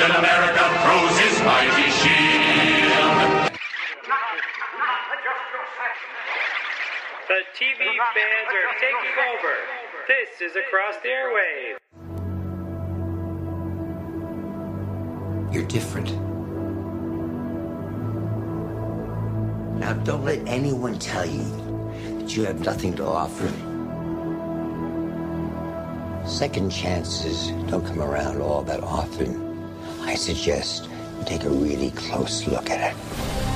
Captain America throws his mighty shield. The TV fans are taking over. This is Across the Airwaves. You're different. Now, don't let anyone tell you that you have nothing to offer. Second chances don't come around all that often. I suggest you take a really close look at it.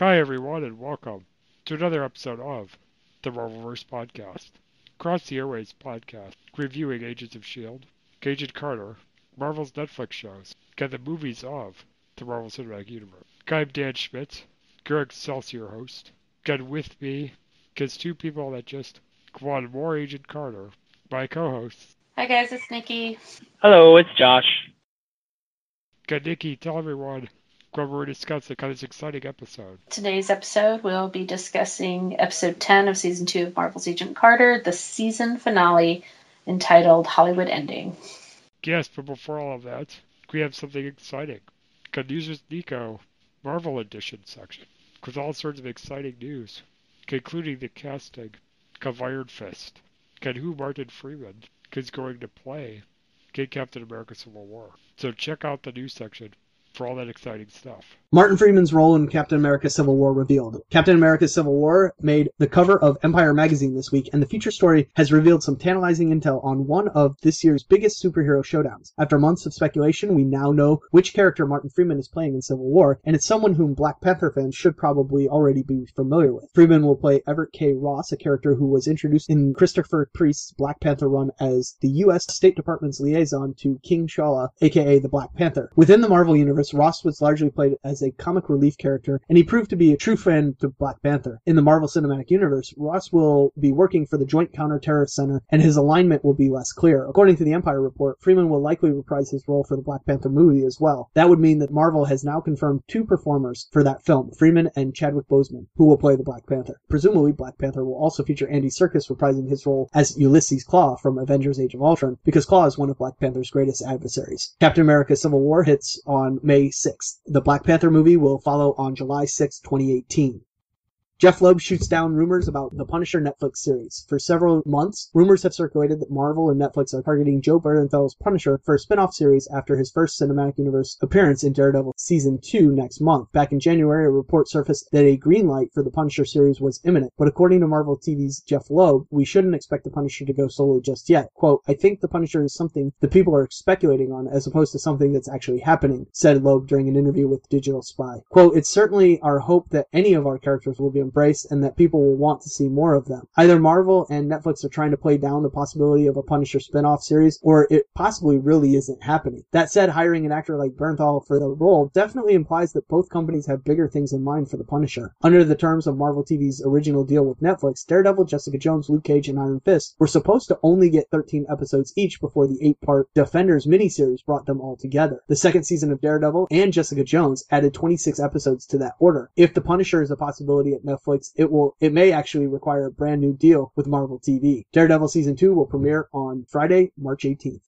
Hi, everyone, and welcome to another episode of the Marvelverse Podcast. Across the Airwaves podcast, reviewing Agents of S.H.I.E.L.D., Agent Carter, Marvel's Netflix shows, and the movies of the Marvel Cinematic Universe. I'm Dan Schmidt, your Excelsior host. And with me is two people that just want more Agent Carter, my co-hosts. Hi guys, it's Nicki. Hello, it's Josh. And Nicki, tell everyone what we're discussing on this exciting episode. Today's episode we'll be discussing episode 10 of season 2 of Marvel's Agent Carter, the season finale entitled Hollywood Ending. Yes, but before all of that, we have something exciting. Good News with Nico, Marvel Edition section, with all sorts of exciting news, including the casting of Iron Fist, and who Martin Freeman is going to play in Captain America Civil War. So check out the news section for all that exciting stuff. Martin Freeman's role in Captain America Civil War revealed. Captain America Civil War made the cover of Empire magazine this week, and the feature story has revealed some tantalizing intel on one of this year's biggest superhero showdowns. After months of speculation, we now know which character Martin Freeman is playing in Civil War, and it's someone whom Black Panther fans should probably already be familiar with. Freeman will play Everett K. Ross, a character who was introduced in Christopher Priest's Black Panther run as the U.S. State Department's liaison to King T'Challa, aka the Black Panther. Within the Marvel Universe, Ross was largely played as a comic relief character, and he proved to be a true friend to Black Panther. In the Marvel Cinematic Universe, Ross will be working for the Joint Counter-Terrorist Center, and his alignment will be less clear. According to the Empire report, Freeman will likely reprise his role for the Black Panther movie as well. That would mean that Marvel has now confirmed two performers for that film, Freeman and Chadwick Boseman, who will play the Black Panther. Presumably, Black Panther will also feature Andy Serkis reprising his role as Ulysses Klaue from Avengers Age of Ultron, because Klaue is one of Black Panther's greatest adversaries. Captain America Civil War hits on May 6th. The Black Panther movie will follow on July 6, 2018. Jeph Loeb shoots down rumors about the Punisher Netflix series. For several months, rumors have circulated that Marvel and Netflix are targeting Joe Bernthal's Punisher for a spin-off series after his first cinematic universe appearance in Daredevil season 2 next month. Back in January, a report surfaced that a green light for the Punisher series was imminent, but according to Marvel TV's Jeph Loeb, we shouldn't expect the Punisher to go solo just yet. Quote, I think the Punisher is something the people are speculating on as opposed to something that's actually happening, said Loeb during an interview with Digital Spy. Quote, it's certainly our hope that any of our characters will be embraced and that people will want to see more of them. Either Marvel and Netflix are trying to play down the possibility of a Punisher spin-off series, or it possibly really isn't happening. That said, hiring an actor like Bernthal for the role definitely implies that both companies have bigger things in mind for the Punisher. Under the terms of Marvel TV's original deal with Netflix, Daredevil, Jessica Jones, Luke Cage, and Iron Fist were supposed to only get 13 episodes each before the eight-part Defenders miniseries brought them all together. The second season of Daredevil and Jessica Jones added 26 episodes to that order. If the Punisher is a possibility at Netflix, it will it may actually require a brand new deal with Marvel TV. Daredevil season 2 will premiere on Friday, March 18th.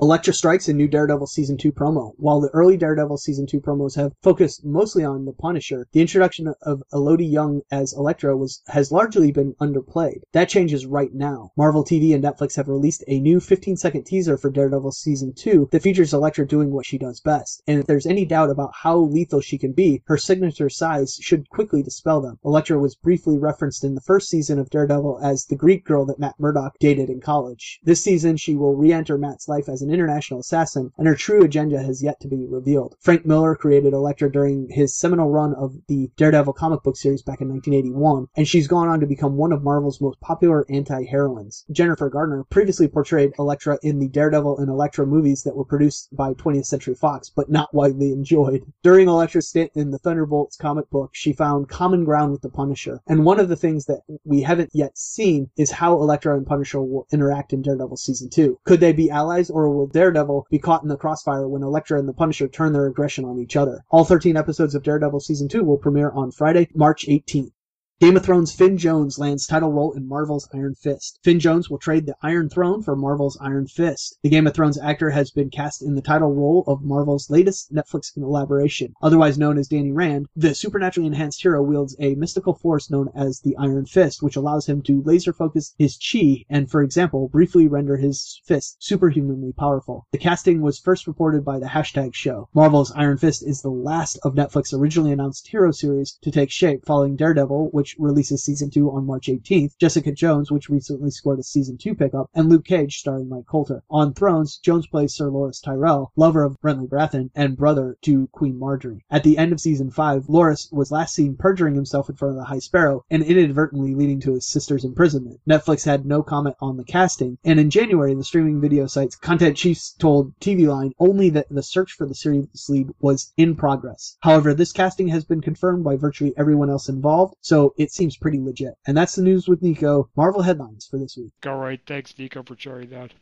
Elektra strikes a new Daredevil season 2 promo. While the early Daredevil season 2 promos have focused mostly on the Punisher, the introduction of Élodie Yung as Elektra was has largely been underplayed. That changes right now. Marvel TV and Netflix have released a new 15-second teaser for Daredevil season 2 that features Elektra doing what she does best. And if there's any doubt about how lethal she can be, her signature sais should quickly dispel them. Elektra was briefly referenced in the first season of Daredevil as the Greek girl that Matt Murdock dated in college. This season, she will re-enter Matt's life as an international assassin, and her true agenda has yet to be revealed. Frank Miller created Elektra during his seminal run of the Daredevil comic book series back in 1981, and she's gone on to become one of Marvel's most popular anti-heroines. Jennifer Garner previously portrayed Elektra in the Daredevil and Elektra movies that were produced by 20th Century Fox, but not widely enjoyed. During Elektra's stint in the Thunderbolts comic book, she found common ground with the Punisher, and one of the things that we haven't yet seen is how Elektra and Punisher will interact in Daredevil season 2. Could they be allies, or will Daredevil be caught in the crossfire when Elektra and the Punisher turn their aggression on each other? All 13 episodes of Daredevil season 2 will premiere on Friday, March 18th. Game of Thrones Finn Jones lands title role in Marvel's Iron Fist. Finn Jones will trade the Iron Throne for Marvel's Iron Fist. The Game of Thrones actor has been cast in the title role of Marvel's latest Netflix collaboration. Otherwise known as Danny Rand, the supernaturally enhanced hero wields a mystical force known as the Iron Fist, which allows him to laser focus his chi and, for example, briefly render his fist superhumanly powerful. The casting was first reported by the hashtag show. Marvel's Iron Fist is the last of Netflix's originally announced hero series to take shape following Daredevil, which releases season 2 on March 18th, Jessica Jones, which recently scored a season 2 pickup, and Luke Cage starring Mike Colter. On Thrones, Jones plays Sir Loras Tyrell, lover of Renly Baratheon and brother to Queen Margaery. At the end of season 5, Loras was last seen perjuring himself in front of the High Sparrow and inadvertently leading to his sister's imprisonment. Netflix had no comment on the casting, and in January, the streaming video site's content chiefs told TV Line only that the search for the series lead was in progress. However, this casting has been confirmed by virtually everyone else involved, so it seems pretty legit. And that's the news with Nico. Marvel headlines for this week. All right, thanks Nico for sharing that.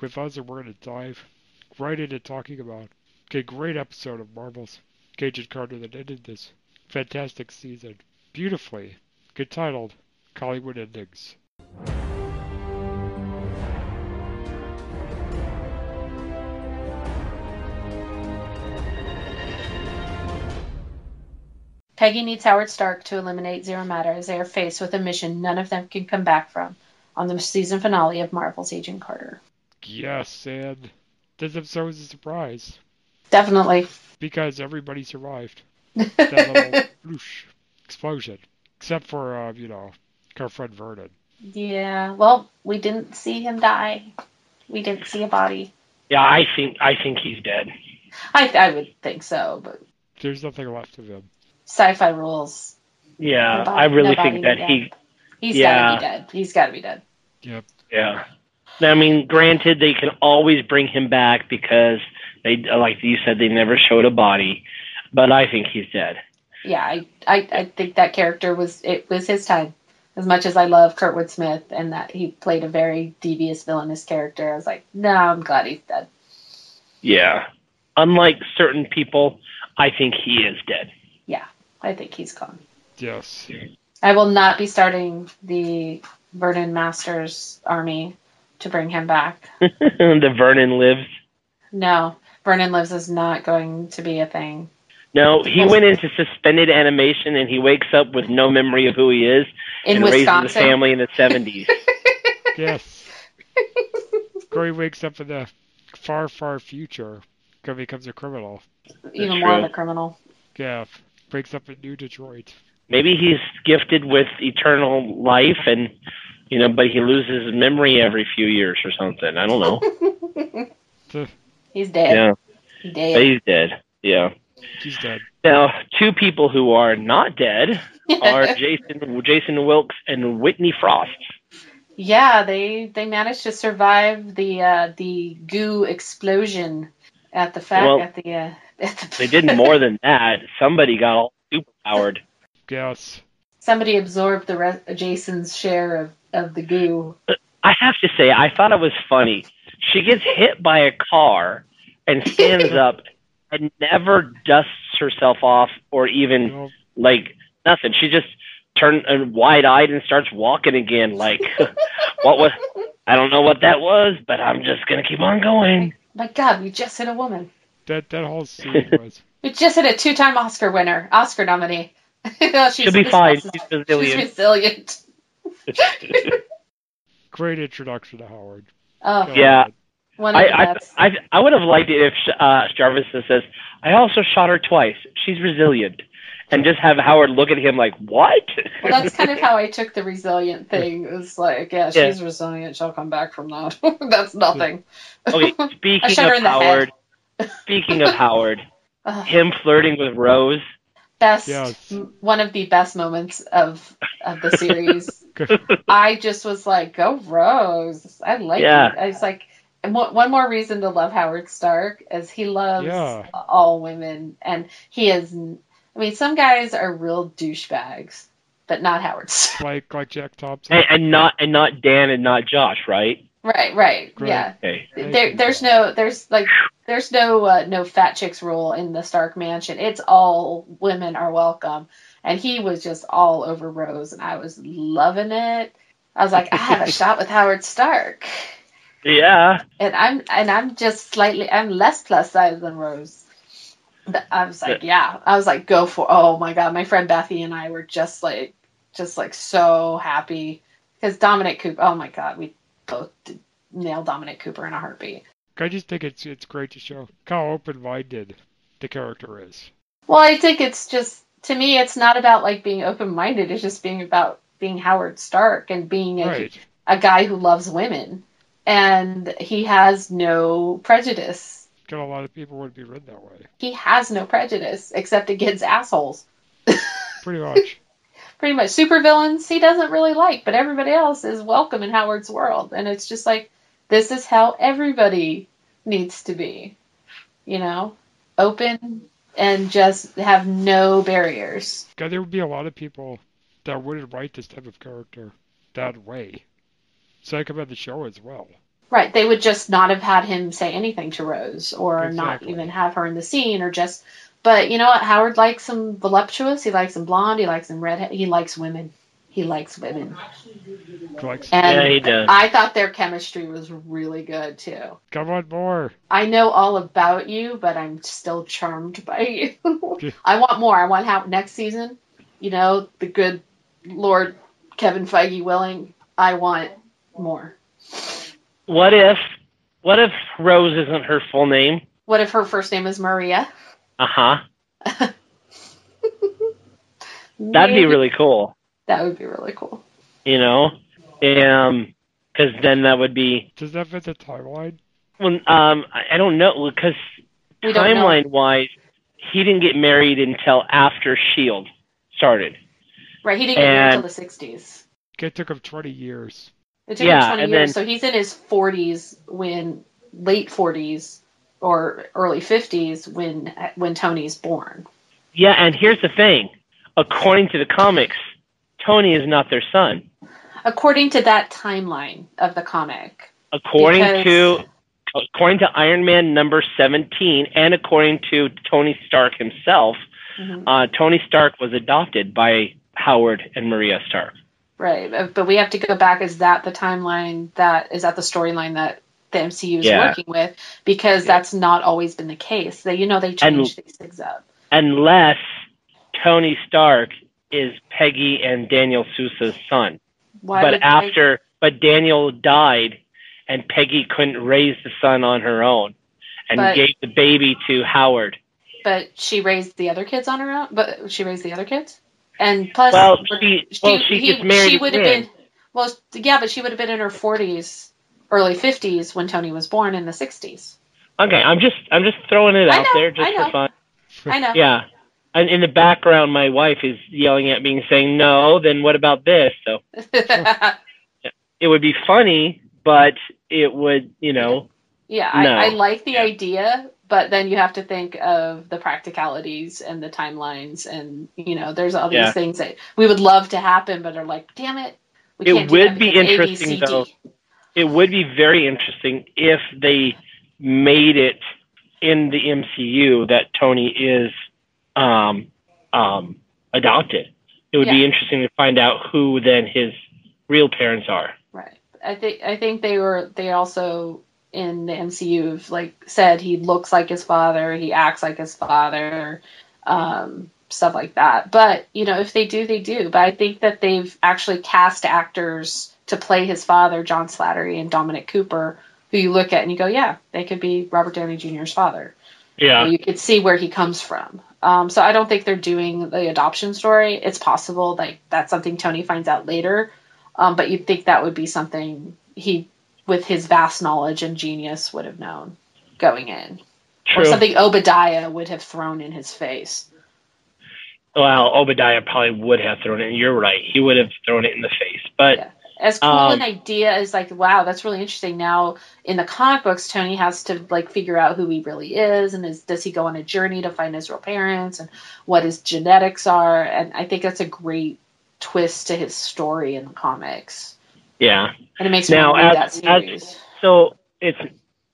With us, we're going to dive right into talking about a great episode of Marvel's Agent Carter that ended this fantastic season beautifully. Good titled Hollywood Endings. Peggy needs Howard Stark to eliminate Zero Matter as they are faced with a mission none of them can come back from on the season finale of Marvel's Agent Carter. Yes, and this episode was a surprise Definitely. because everybody survived that little whoosh explosion, except for uh, you know our friend Vernon. yeah, well, we didn't see him die. We didn't see a body. Yeah, I think I think he's dead. I, I would think so, but There's nothing left of him. Sci-fi rules. Yeah, Nobody- I really think that dead. he. He's Yeah. gotta be dead. He's gotta be dead. Yep. Yeah. I mean, granted, they can always bring him back because they, like you said, they never showed a body, but I think he's dead. Yeah, I, I, I think that character was it was his time. As much as I love Kurtwood Smith and that he played a very devious villainous character, I was like, no, I'm glad he's dead. Yeah. Unlike certain people, I think he is dead. Yeah, I think he's gone. Yes. I will not be starting the Vernon Masters army to bring him back. the Vernon lives. No, Vernon Lives is not going to be a thing. No, he went into suspended animation and he wakes up with no memory of who he is In and raises a family in the 70s. Yes. Corey wakes up in the far, far future and becomes a criminal. Even That's more of a criminal. Yeah. Wakes up in New Detroit. Maybe he's gifted with eternal life and, you know, but he loses his memory every few years or something. I don't know. He's dead. Yeah. He But dead. he's dead. Yeah. He's dead. Now, two people who are not dead are Jason Jason Wilkes and Whitney Frost. Yeah, they they managed to survive the uh, the goo explosion at the fact Well, at the uh, at the They did more than that. Somebody got all superpowered. Yes. Somebody absorbed the re- Jason's share of, of the goo. I have to say, I thought it was funny. She gets hit by a car and stands up and never dusts herself off or even Well, like nothing. She just turns uh, wide eyed and starts walking again. Like, what was? I don't know what that was, but I'm just gonna keep on going. My God, we just hit a woman. that that whole scene was We just hit a two-time Oscar winner, Oscar nominee. She's, She'll be fine. She's She's resilient. resilient. great introduction to Howard. Oh, Go Yeah. ahead. one of I, the I best. I I would have liked it if uh, Jarvis says, "I also shot her twice. She's resilient," and just have Howard look at him like, "What?" Well, that's kind of how I took the resilient thing. It was like, yeah, Yeah. she's resilient. She'll come back from that. that's nothing. okay, speaking of in the head. Howard, speaking of Howard, uh. him flirting with Rose. best Yes. m- one of the best moments of of the series. I just was like, "Go Rose!" I like Yeah. it. I was like, and one one more reason to love Howard Stark is he loves Yeah. all women, and he is. I mean, some guys are real douchebags, but not Howard. Stark. like like Jack Thompson. and, and not and not Dan and not Josh, right? right, right, Great. yeah. Okay. There, there's no, there's like, there's no, uh, no fat chicks rule in the Stark Mansion. It's all women are welcome, and he was just all over Rose, and I was loving it. I was like, I have a shot with Howard Stark, Yeah. and I'm, and I'm just slightly, I'm less plus size than Rose. But I was like, yeah, I was like, go for, oh my god, my friend Bethy and I were just like, just like so happy because Dominic Cooper, oh my god, we both did nail Dominic Cooper in a heartbeat. I just think it's it's great to show how open-minded the character is. Well, I think it's just to me, it's not about like being open minded. It's just being about being Howard Stark and being a, Right. a guy who loves women, and he has no prejudice. A lot of people would be written that way. He has no prejudice except against assholes. Pretty much. Pretty much supervillains he doesn't really like, but everybody else is welcome in Howard's world, and it's just like this is how everybody needs to be, you know, open and just have no barriers. God, there would be a lot of people that wouldn't write this type of character that way. So I commend the show as well. Right. They would just not have had him say anything to Rose or not even have her in the scene or just but you know what? Howard likes them voluptuous, he likes them blonde, he likes them redhead he likes women. He likes women. Collects. And Yeah, he does. I thought their chemistry was really good too. Come on, more. I know all about you, but I'm still charmed by you. I want more. I want how next season, you know, the good Lord Kevin Feige willing, I want more. What if what if Rose isn't her full name? What if her first name is Maria? Uh huh. That'd be really cool. That would be really cool. You know, um, because then that would be Does that fit the timeline? well. Um, I I don't know because We know. timeline wise, he didn't get married until after Shield started. Right, he didn't get married until the 60s. It took him 20 years. It took Yeah, him 20 years, then- so he's in his 40s when late 40s or early 50s when when Tony's born. Yeah, and here's the thing. According to the comics, Tony is not their son. According to that timeline of the comic. According Because- to according to Iron Man number 17 and according to Tony Stark himself, Mhm. uh, Tony Stark was adopted by Howard and Maria Stark. Right, but we have to go back. Is that the timeline that is that the storyline that the MCU is Yeah. working with? Because Yeah. that's not always been the case. They, you know, they change these things up. Unless Tony Stark is Peggy and Daniel Sousa's son. Why but would they- after but Daniel died and Peggy couldn't raise the son on her own and But- gave the baby to Howard. but she raised the other kids on her own. But she raised the other kids, and plus, Well, she well she he- gets married She would have been well, yeah, but she would have been in her forties, early fifties when Tony was born in the sixties. Okay, I'm just I'm just throwing it out know, there just for fun. I know. Yeah. And in the background my wife is yelling at me and saying, No, then what about this? So it would be funny, but it would you know yeah, No. I, I like the idea, but then you have to think of the practicalities and the timelines, and you know, there's all these Yeah. things that we would love to happen, but are like, damn it, we It can't do would be because A, B, interesting, C, D. though. it would be very interesting if they made it in the MCU that Tony is um, um, adopted. It would be interesting to find out who then his real parents are. Right. I think I think they were they also in the MCU have like said he looks like his father, he acts like his father, um, stuff like that. But you know, if they do, they do. But I think that they've actually cast actors to play his father, John Slattery and Dominic Cooper, who you look at and you go, yeah, they could be Robert Downey Jr.'s father. Yeah. You could see where he comes from. Um, so I don't think they're doing the adoption story. It's possible like that's something Tony finds out later, um, but you'd think that would be something he, with his vast knowledge and genius, would have known going in, True. or something Obadiah would have thrown in his face. Well, Obadiah probably would have thrown it. You're right. He would have thrown it in the face. But Yeah. As cool Um, an idea as like, wow, that's really interesting. Now in the comic books, Tony has to like figure out who he really is, and is does he go on a journey to find his real parents, and what his genetics are, and I think that's a great twist to his story in the comics, yeah. and it makes me Now, want to that as- series. as- So it's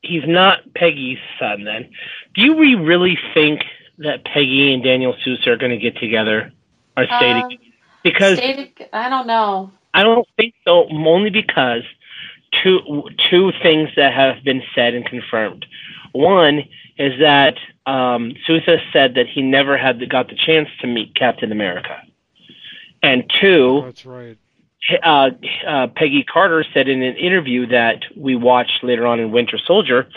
he's not Peggy's son then. Do you re- really think that Peggy and Daniel Sousa are going to get together or stay Um, together? Because Stated, I don't know. I don't think so. Only because two two things that have been said and confirmed. One is that um, Sousa said that he never had the, got the chance to meet Captain America, and two, That's right. Uh, uh, Peggy Carter said in an interview that we watched later on in Winter Soldier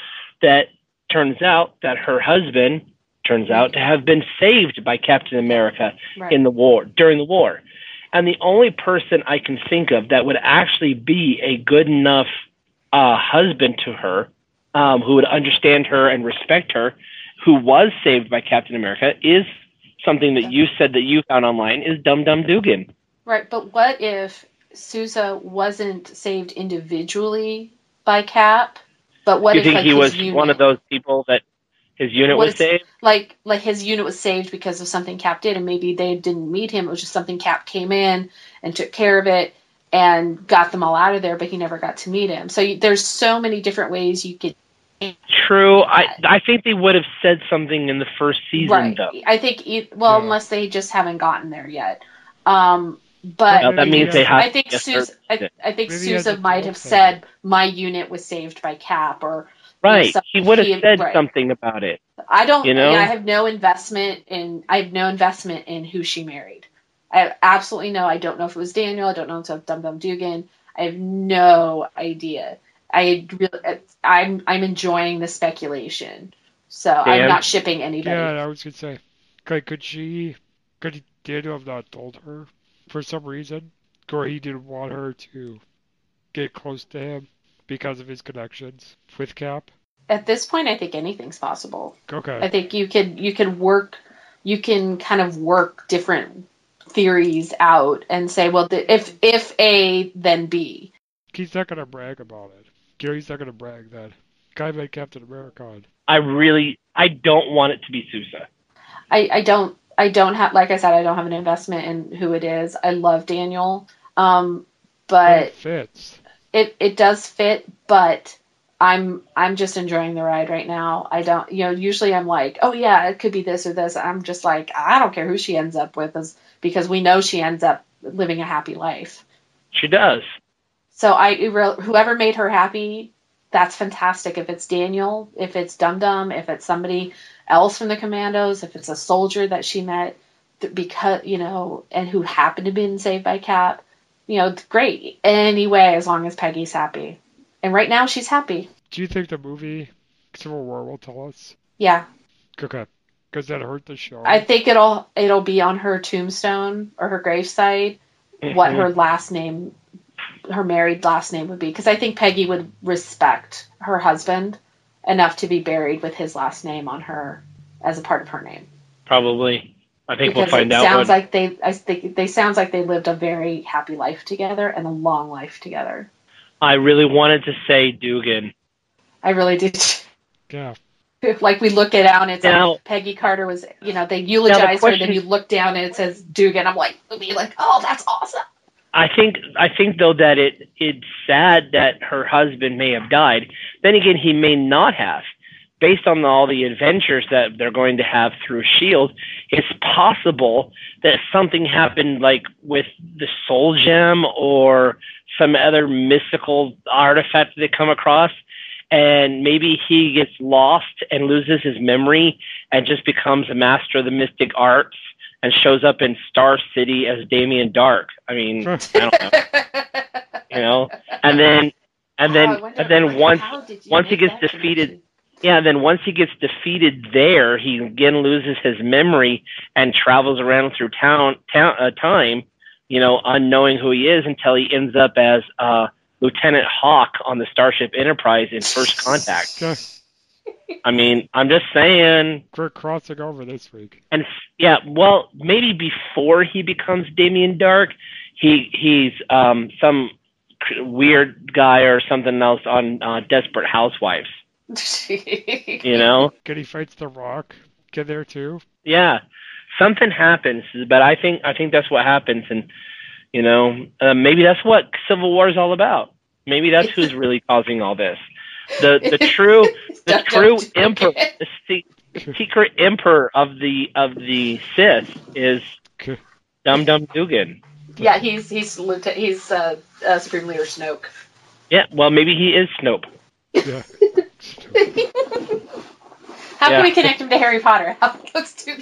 that turns out that her husband turns out to have been saved by Captain America Right. in the war during the war. And the only person I can think of that would actually be a good enough uh, husband to her, um, who would understand her and respect her, who was saved by Captain America, is something that you said that you found online is Dum Dum Dugan. Right, but what if Sousa wasn't saved individually by Cap? But what Do you if think like, he was unit, one of those people that his unit What was saved? like like his unit was saved because of something Cap did, and maybe they didn't meet him. It was just something Cap came in and took care of it and got them all out of there, but he never got to meet him. So you, there's so many different ways you could. True. I I think they would have said something in the first season right. though. I think e- well, Yeah. unless they just haven't gotten there yet. Um, but Well, that means they have. I think to get Sousa, I. I think Maybe he Sousa might have said my unit was saved by Cap, or right. some- He would have he- said right. something about it. I don't. You know? yeah, I have no investment in. I have no investment in who she married. I have absolutely no. I don't know if it was Daniel. I don't know if it's Dum Dum Dugan. I have no idea. I really. Uh, I'm. I'm enjoying the speculation. So I'm not shipping anybody. Yeah, I was gonna say, could, could she, could Daniel have not told her for some reason, or he didn't want her to get close to him because of his connections with Cap? At this point, I think anything's possible. Okay. I think you could you could work you can kind of work different theories out and say, well, the, if if A then B. He's not gonna brag about it. You know, he's not gonna brag that guy made Captain America. on. I really. I don't want it to be Sousa. I, I don't I don't have like I said I don't have an investment in who it is. I love Daniel, um, but it fits. it it does fit. But I'm I'm just enjoying the ride right now. I don't you know usually I'm like oh yeah it could be this or this. I'm just like I don't care who she ends up with is because we know she ends up living a happy life. She does. So I whoever made her happy, that's fantastic. If it's Daniel, if it's Dum Dum, if it's somebody else from the Commandos, if it's a soldier that she met, because you know, and who happened to be saved by Cap, you know, great. Anyway, as long as Peggy's happy, and right now she's happy. Do you think the movie Civil War will tell us? Yeah, Okay. Because that hurt the show. I think it'll it'll be on her tombstone or her gravesite what her last name, her married last name would be, because I think Peggy would respect her husband enough to be buried with his last name on her as a part of her name. Probably. I think because we'll find it out. sounds when- like they, I think they sounds like they lived a very happy life together and a long life together. I really wanted to say Dugan. I really did. yeah. like we look it out and it's Now- like Peggy Carter was, you know, they eulogize her, question- then you look down and it says Dugan. I'm like, be like, oh, that's awesome. I think I think though that it it's sad that her husband may have died. Then again, he may not have. Based on all the adventures that they're going to have through Shield, it's possible that something happened like with the Soul Gem or some other mystical artifact that they come across, and maybe he gets lost and loses his memory and just becomes a master of the mystic arts and shows up in Star City as Damien Darhk. I mean, I don't know, you know. And then, and then, wonder- and then once how did you once he gets that defeated, Yeah, then once he gets defeated there, he again loses his memory and travels around through town, town uh, time, you know, unknowing who he is until he ends up as uh, Lieutenant Hawk on the Starship Enterprise in First Contact. Okay. I mean, I'm just saying, We're crossing over this week. and yeah, well, maybe before he becomes Damien Darhk, he he's um, some weird guy or something else on uh, Desperate Housewives. You know. Good he fights the rock. Get there too. Yeah, something happens, but I think I think that's what happens, and you know, uh, maybe that's what Civil War is all about. Maybe that's who's really causing all this. The the true the true emperor, the secret emperor of the of the Sith is. Dum Dum Dugan. yeah, he's he's lieutenant, he's uh, uh, Supreme Leader Snoke. Yeah, well, maybe he is Snoke. Yeah. How Yeah. can we connect him to Harry Potter? How, let's do.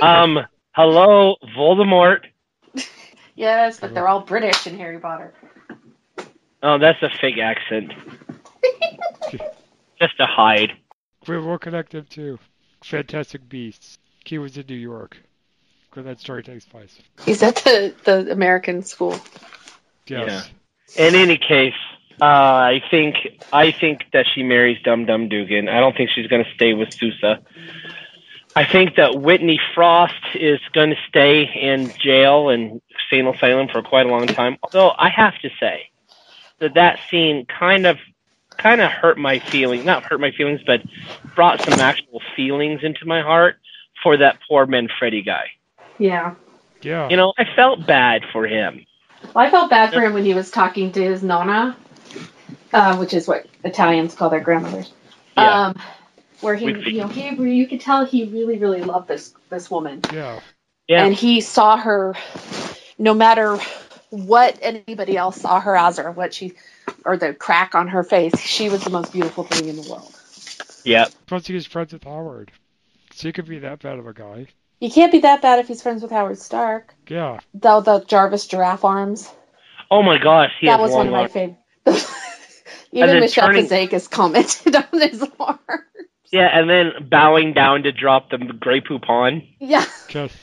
Um, hello, Voldemort. Yes, but they're all British in Harry Potter. Oh, that's a fake accent. Just to hide. We will connect him to Fantastic Beasts. He was in New York. Where that story takes place. Is that the the American school. Yes. In any case, uh, I think I think that she marries Dum Dum Dugan. I don't think she's going to stay with Sousa. I think that Whitney Frost is going to stay in jail and insane asylum for quite a long time. Although I have to say that that scene kind of kind of hurt my feelings. Not hurt my feelings, but brought some actual feelings into my heart for that poor Manfredi guy. Yeah. Yeah. You know, I felt bad for him. Well, I felt bad for him when he was talking to his nonna, uh, which is what Italians call their grandmothers. Yeah. Um, where he, We- you know, he you could tell he really, really loved this this woman, Yeah. Yeah. and he saw her, no matter what anybody else saw her as, or what she, or the crack on her face, she was the most beautiful thing in the world. Yep. Plus he was friends with Howard. So he could be that bad of a guy. You can't be that bad if he's friends with Howard Stark. Yeah. Though the Jarvis giraffe arms, Oh my gosh, he that was one long of my arms. favorite. Even then Michelle turning- Fazekas commented on his arm. Yeah, and then bowing down to drop the Grey Poupon. Yeah. Just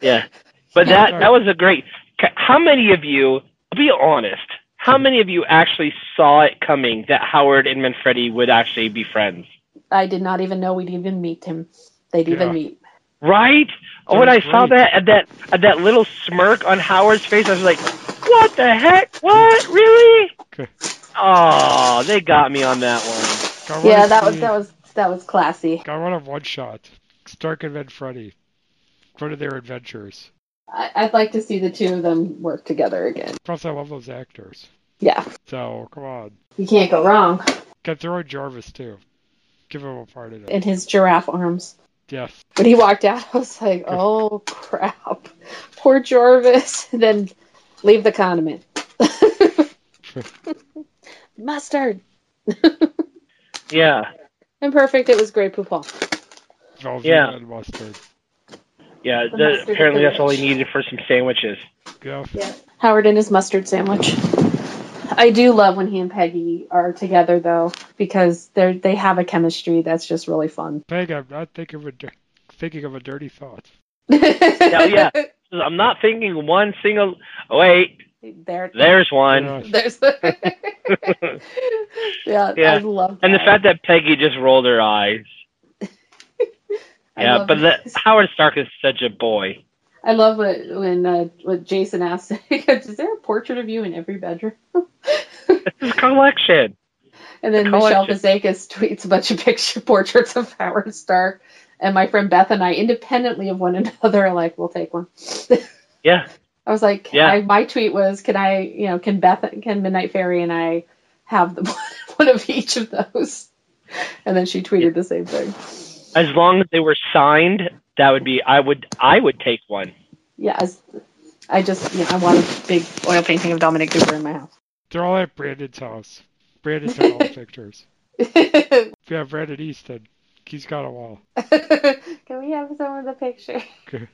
Yeah, but that that was a great. How many of you? Be honest. How many of you actually saw it coming that Howard and Manfredi would actually be friends? I did not even know we'd even meet him. They'd Yeah. even meet. Right? That when I was saw that at that at that little smirk on Howard's face, I was like, "What the heck? What? Really?" Okay. Oh, they got me on that one. got Yeah, that was that was that was classy. Got one of one shot. Stark and Manfredi. One of their adventures. I, I'd like to see the two of them work together again. Plus I love those actors. Yeah, So come on. you can't go wrong. Can throw Jarvis too. Give him a part in it. In his giraffe arms. Yes. When he walked out, I was like, "Oh crap, poor Jarvis." then leave the condiment. Mustard. Yeah, Imperfect. It was great Poupon. Velveeta Yeah. mustard. Yeah. The The, apparently, that's all he needed for some sandwiches. Yeah. Howard and his mustard sandwich. I do love when he and Peggy are together though, because they they have a chemistry that's just really fun. Peg, I'm not thinking of a thinking of a dirty thought. Yeah, oh, yeah. I'm not thinking one single. Oh, wait, There, there's one. Yeah. there's yeah, Yeah. I love And the fact that Peggy just rolled her eyes. Yeah, but the, Howard Stark is such a boy. I love what when uh, what Jason asked. "Is there a portrait of you in every bedroom?" It's his collection. And then The Michelle collection. Tweets a bunch of picture portraits of Howard Stark. And my friend Beth and I, independently of one another, are like, we'll take one. Yeah, I was like, Yeah. I, my tweet was, can I, you know, can Beth, can Midnight Fairy and I have the one of each of those? And then she tweeted the same thing. As long as they were signed, that would be. I would. I would take one. Yeah, as, I just, you know, I want a big oil painting of Dominic Cooper in my house. They're all at Brandon's house. Brandon took all the pictures. can Yeah, Brandon Easton. He's got a wall. Can we have some of the pictures? Okay.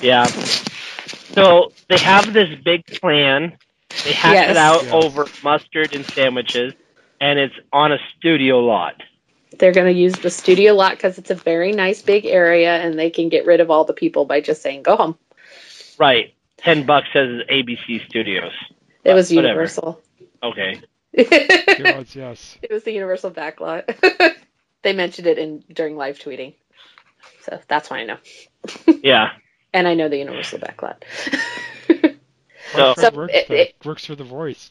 Yeah. So they have this big plan. They hash Yes. it out Yes. over mustard and sandwiches. and it's on a studio lot. They're going to use the studio lot because it's a very nice big area, and they can get rid of all the people by just saying "go home." Right. Ten bucks says ABC Studios. It was Whatever. Universal. Okay. It was, yes. It was the Universal backlot. they mentioned it in during live tweeting, so that's why I know. Yeah. And I know the Universal backlot. So- So, works, it- there- it- works for The Voice.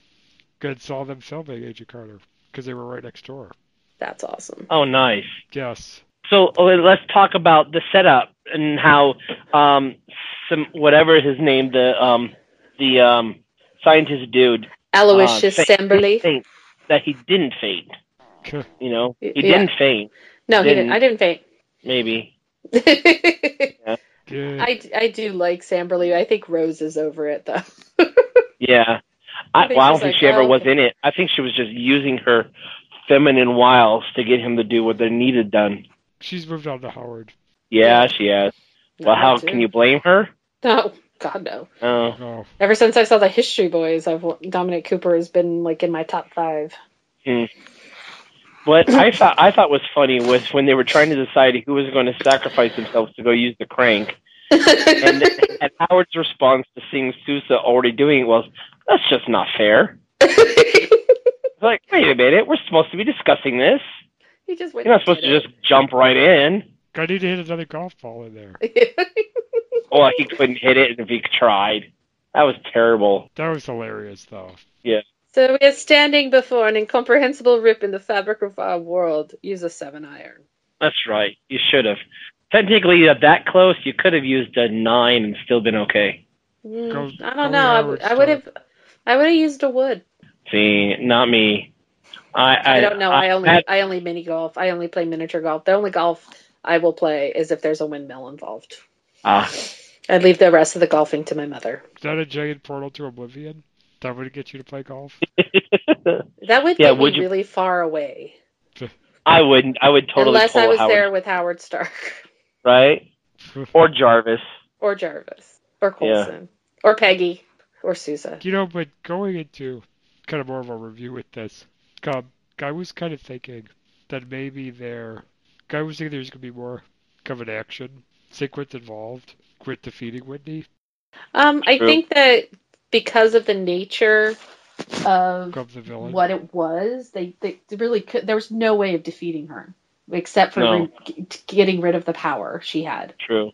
Good saw them filming Agent Carter because they were right next door. That's awesome. Oh, nice. Yes. So uh, let's talk about the setup and how um some whatever his name the um the um scientist dude Aloysius uh, fa- Samberly. faint- that he didn't faint. Okay. You know, he Yeah. didn't faint. No, he didn't- didn't. I didn't faint. Maybe. I, Yeah. I do like Samberly. I think Rose is over it though. Yeah. I I, well, I don't think like, she ever oh, was okay. in it. I think she was just using her feminine wiles to get him to do what they needed done. She's moved on to Howard. Yeah, she has. Well, how can you blame her? No, oh, God no. Oh, Oh, Ever since I saw the History Boys, I've Dominic Cooper has been like in my top five. Hmm. what I thought I thought was funny was when they were trying to decide who was going to sacrifice themselves to go use the crank, and, and Howard's response to seeing Sousa already doing it was, "That's just not fair." It's like, wait a minute, we're supposed to be discussing this. he just went. You're not supposed to just jump right in. I need to hit another golf ball in there. Well, he couldn't hit it if he tried. That was terrible. That was hilarious, though. Yeah. So we are standing before an incomprehensible rip in the fabric of our world. Use a seven iron. That's right. You should have. Technically, uh, that close, you could have used a nine and still been okay. Mm, Go- I don't know. I, I would have. I would have used a wood. See, not me. I I, I, don't know. I, only had- I only mini golf. I only play miniature golf. The only golf I will play is if there's a windmill involved. ah, I'd leave the rest of the golfing to my mother. Is that a giant portal to oblivion? That would get you to play golf? That would Yeah, get would me you- really far away. I wouldn't. I would totally Unless pull I was Howard, there with Howard Stark right? Or Jarvis. or Jarvis or Coulson or Peggy or Sousa. You know, but going into kind of more of a review with this, um, I was kind of thinking that maybe there, I was thinking there's going to be more kind of an action sequence involved with defeating Whitney Um, I True. think that because of the nature of of the villain. what it was, they, they really could. There was no way of defeating her except for No. re- getting rid of the power she had. True.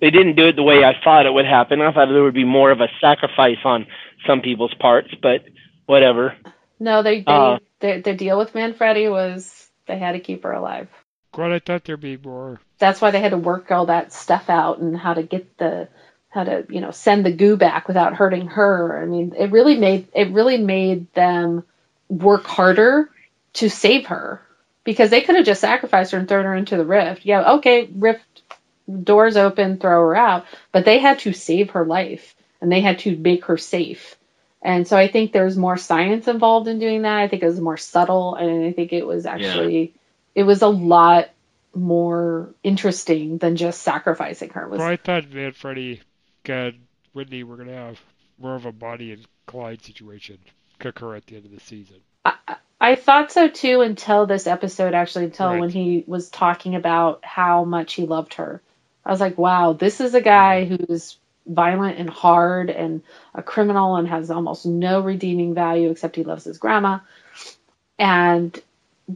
They didn't do it the way I thought it would happen. I thought there would be more of a sacrifice on some people's parts, but whatever. No, they, they Uh. their, their deal with Manfredi was they had to keep her alive. Well, I thought there'd be more. That's why they had to work all that stuff out and how to get the how to you know send the goo back without hurting her. I mean, it really made it really made them work harder to save her because they could have just sacrificed her and thrown her into the rift. Yeah, okay, rift doors open, throw her out, but they had to save her life and they had to make her safe. And so I think there's more science involved in doing that. I think it was more subtle and I think it was actually it was a lot more interesting than just sacrificing her. It was Well, I thought Manfredi and Whitney were going to have more of a Bonnie and Clyde situation occur at the end of the season. I, I thought so too until this episode actually until Right. when he was talking about how much he loved her. I was like, wow, this is a guy who's violent and hard and a criminal and has almost no redeeming value except he loves his grandma. And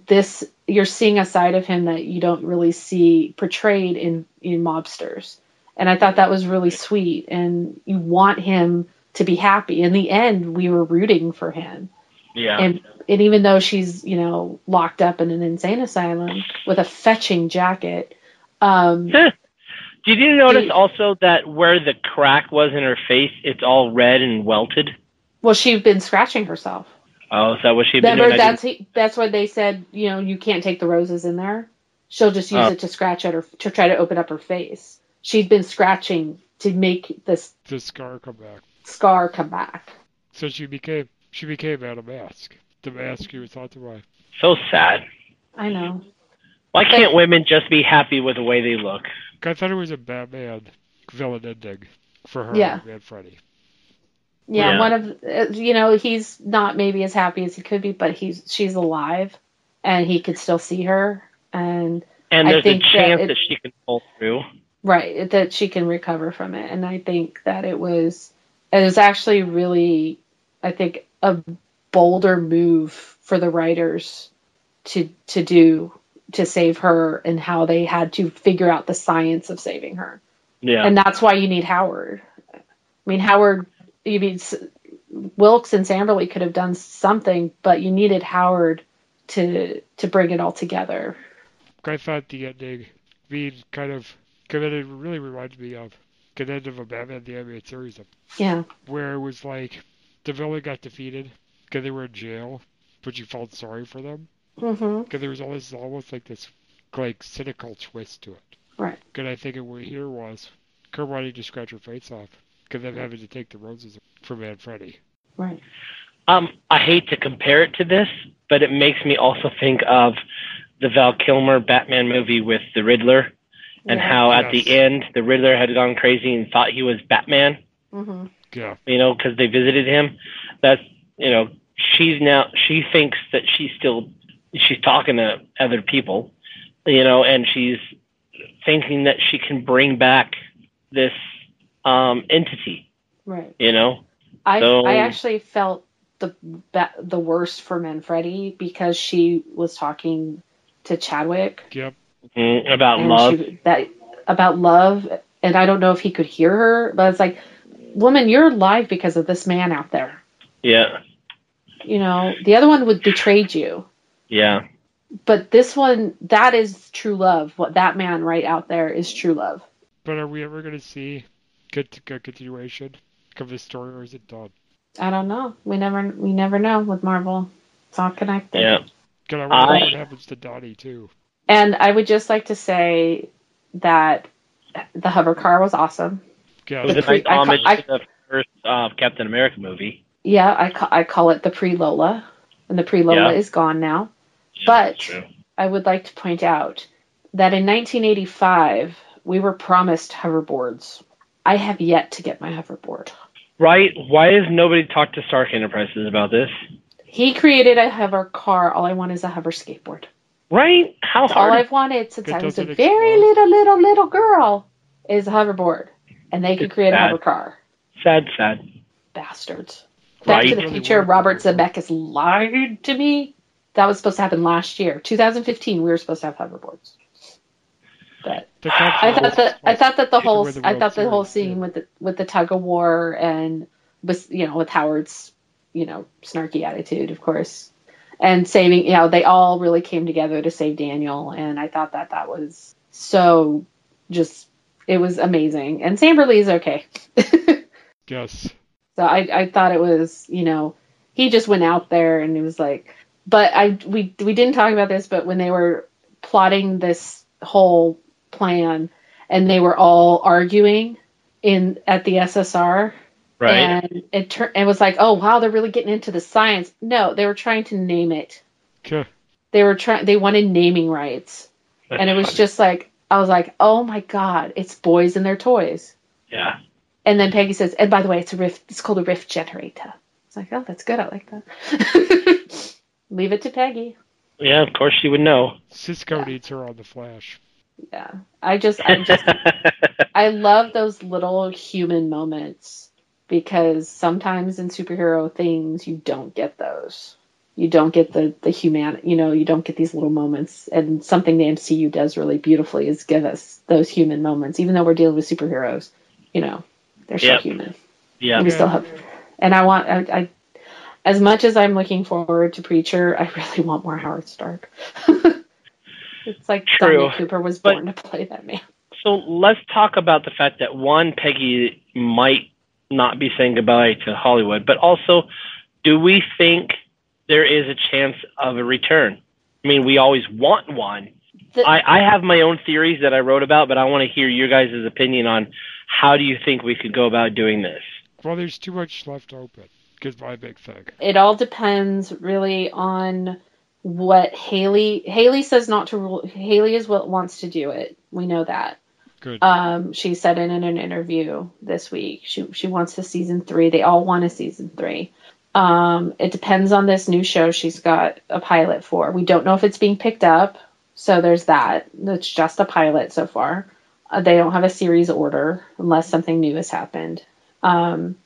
this you're seeing a side of him that you don't really see portrayed in in mobsters. And I thought that was really sweet and you want him to be happy. In the end, we were rooting for him Yeah. and and even though she's you know locked up in an insane asylum with a fetching jacket um Did you notice the- also that where the crack was in her face, it's all red and welted? well she'd been scratching herself Oh, is that what she'd been remember doing? That's he, that's why they said you know you can't take the roses in there she'll just use Oh. it to scratch at her to try to open up her face she'd been scratching to make this The scar come back. scar come back So she became she became out of Mask. The mask you were thought to buy. didn't- So sad. i know Why can't women just be happy with the way they look? I thought it was a Batman villain ending for her Yeah. and Freddy. Yeah, Yeah. one of uh, you know he's not maybe as happy as he could be, but he's she's alive, and he could still see her, and And I there's a think that chance it- that she can pull through. right that she can recover from it. And I think that it was it was actually really, I think a bolder move for the writers to to do to save her and how they had to figure out the science of saving her. Yeah. and that's why you need Howard. I mean, Howard, you mean S- Wilkes and Samberly could have done something, but you needed Howard to to bring it all together. I thought the ending being kind of, because it really reminded me of the end of a Batman the Animated Series, Yeah, where it was like the villain got defeated because they were in jail, but you felt sorry for them hmm because there was always almost like this like cynical twist to it. right. Because I think what here was Kurt wanting to scratch her face off because of having to take the roses from Manfredi. Right. Um, I hate to compare it to this, but it makes me also think of the Val Kilmer Batman movie with the Riddler, and Yeah. how at Yes. the end the Riddler had gone crazy and thought he was Batman. Mm-hmm. Yeah, You know, because they visited him. That's you know, she's now she thinks that she's still she's talking to other people, you know, and she's thinking that she can bring back this um entity, Right. you know. I So- I actually felt the the worst for Manfredi because she was talking to Chadwick yep. Mm, about love. she, that about love, and I don't know if he could hear her, but it's like, woman, you're alive because of this man out there. Yeah, You know, the other one would betrayed you. Yeah. but this one that is true love what that man right out there is true love But are we ever going to see good to good continuation of this story, or is it done? i don't know we never we never know with marvel it's all connected Yeah. Because I wonder I- what happens to Donnie too. and i would just like to say that the hover car was awesome Yeah, It was a nice I ca- homage I- to the first uh, Captain America movie. yeah i, ca- I call it the pre-lola and the pre-lola Yeah. is gone now Yeah, But- true. i would like to point out that in 1985 we were promised hoverboards i have yet to get my hoverboard right? Why has nobody talked to Stark Enterprises about this? he created a hover car all i want is a hover skateboard Right? How That's all hard? I've wanted since I was a very explode. little, little, little girl is a hoverboard. And they could It's create a hover car. Sad, sad. Bastards. Right. Back to the Future. Robert Zemeckis lied to me. That was supposed to happen last year. 2015, we were supposed to have hoverboards. But I thought that I thought that the whole I thought the whole scene yeah. with the with the tug of war and with you know with Howard's you know snarky attitude, of course, and saving you know they all really came together to save Daniel, and I thought that that was so just it was amazing. And Samberly's okay, yes, so I I thought it was you know he just went out there and it was like, but I we we didn't talk about this, but when they were plotting this whole plan and they were all arguing in at the SSR Right? and it tur- it was like oh wow they're really getting into the science. No they were trying to name it. Okay. they were trying they wanted naming rights. And it was just like I was like oh my god it's boys and their toys. Yeah. and then Peggy says and by the way it's a rift it's called a rift generator. It's like oh that's good I like that leave it to Peggy Yeah, of course she would know. Cisco Yeah. needs her on the Flash. yeah I just I just I love those little human moments because sometimes in superhero things you don't get those. You don't get the the human, you know, you don't get these little moments. And something the MCU does really beautifully is give us those human moments, even though we're dealing with superheroes. You know, they're still Yep. human. yeah. And we still have. And I want I, I as much as I'm looking forward to Preacher, I really want more Howard Stark. it's like True. Dominic Cooper was But- born to play that man. So let's talk about the fact that one, Peggy might not be saying goodbye to Hollywood, but also, do we think there is a chance of a return? I mean, we always want one. The- I, I have my own theories that I wrote about, but I want to hear your guys' opinion on how do you think we could go about doing this? Well, there's too much left open. My big thing. it all depends really on what Hayley Hayley says not to rule Hayley is what wants to do it. We know that. Good. Um, she said it in an interview this week she she wants the season three. They all want a season three. Um, it depends on this new show she's got a pilot for. We don't know if it's being picked up, so there's that. It's just a pilot so far. Uh, they don't have a series order unless something new has happened. Um,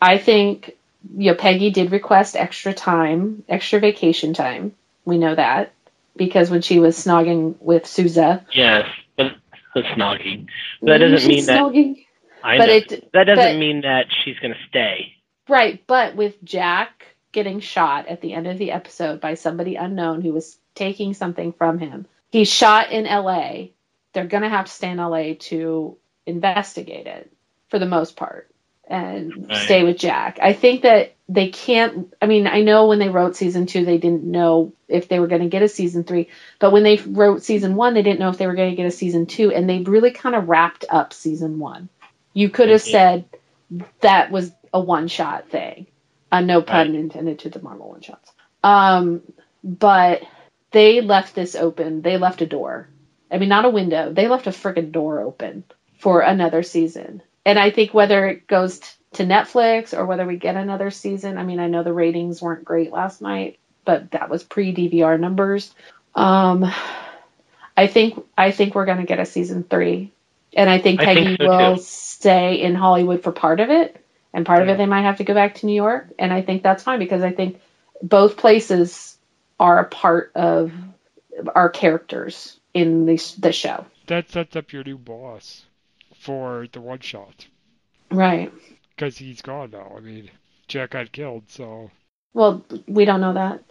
I think you know Peggy did request extra time, extra vacation time. We know that because when she was snogging with Sousa, Yes, but the snogging. But That doesn't mean that. Snogging. I but know. it- that doesn't but- mean that she's going to stay. Right, but with Jack getting shot at the end of the episode by somebody unknown who was taking something from him, he's shot in LA. They're going to have to stay in LA to investigate it for the most part and Right. stay with Jack. I think that they can't. I mean, I know when they wrote season two, they didn't know if they were going to get a season three, but when they wrote season one, they didn't know if they were going to get a season two, and they really kind of wrapped up season one. You could have said that was a one shot thing. Uh, no pun intended to the Marvel one shots. Um, but they left this open. They left a door. I mean, not a window. They left a freaking door open for another season. And I think whether it goes t- to Netflix or whether we get another season, I mean, I know the ratings weren't great last night, but that was pre DVR numbers. Um, I think I think we're gonna get a season three, and I think I Peggy think so, will too. stay in Hollywood for part of it, and part of it they might have to go back to New York, and I think that's fine because I think both places are a part of our characters in the the show. That sets up your new boss for the one shot. Right. Because he's gone now. I mean, Jack got killed, so. Well, we don't know that.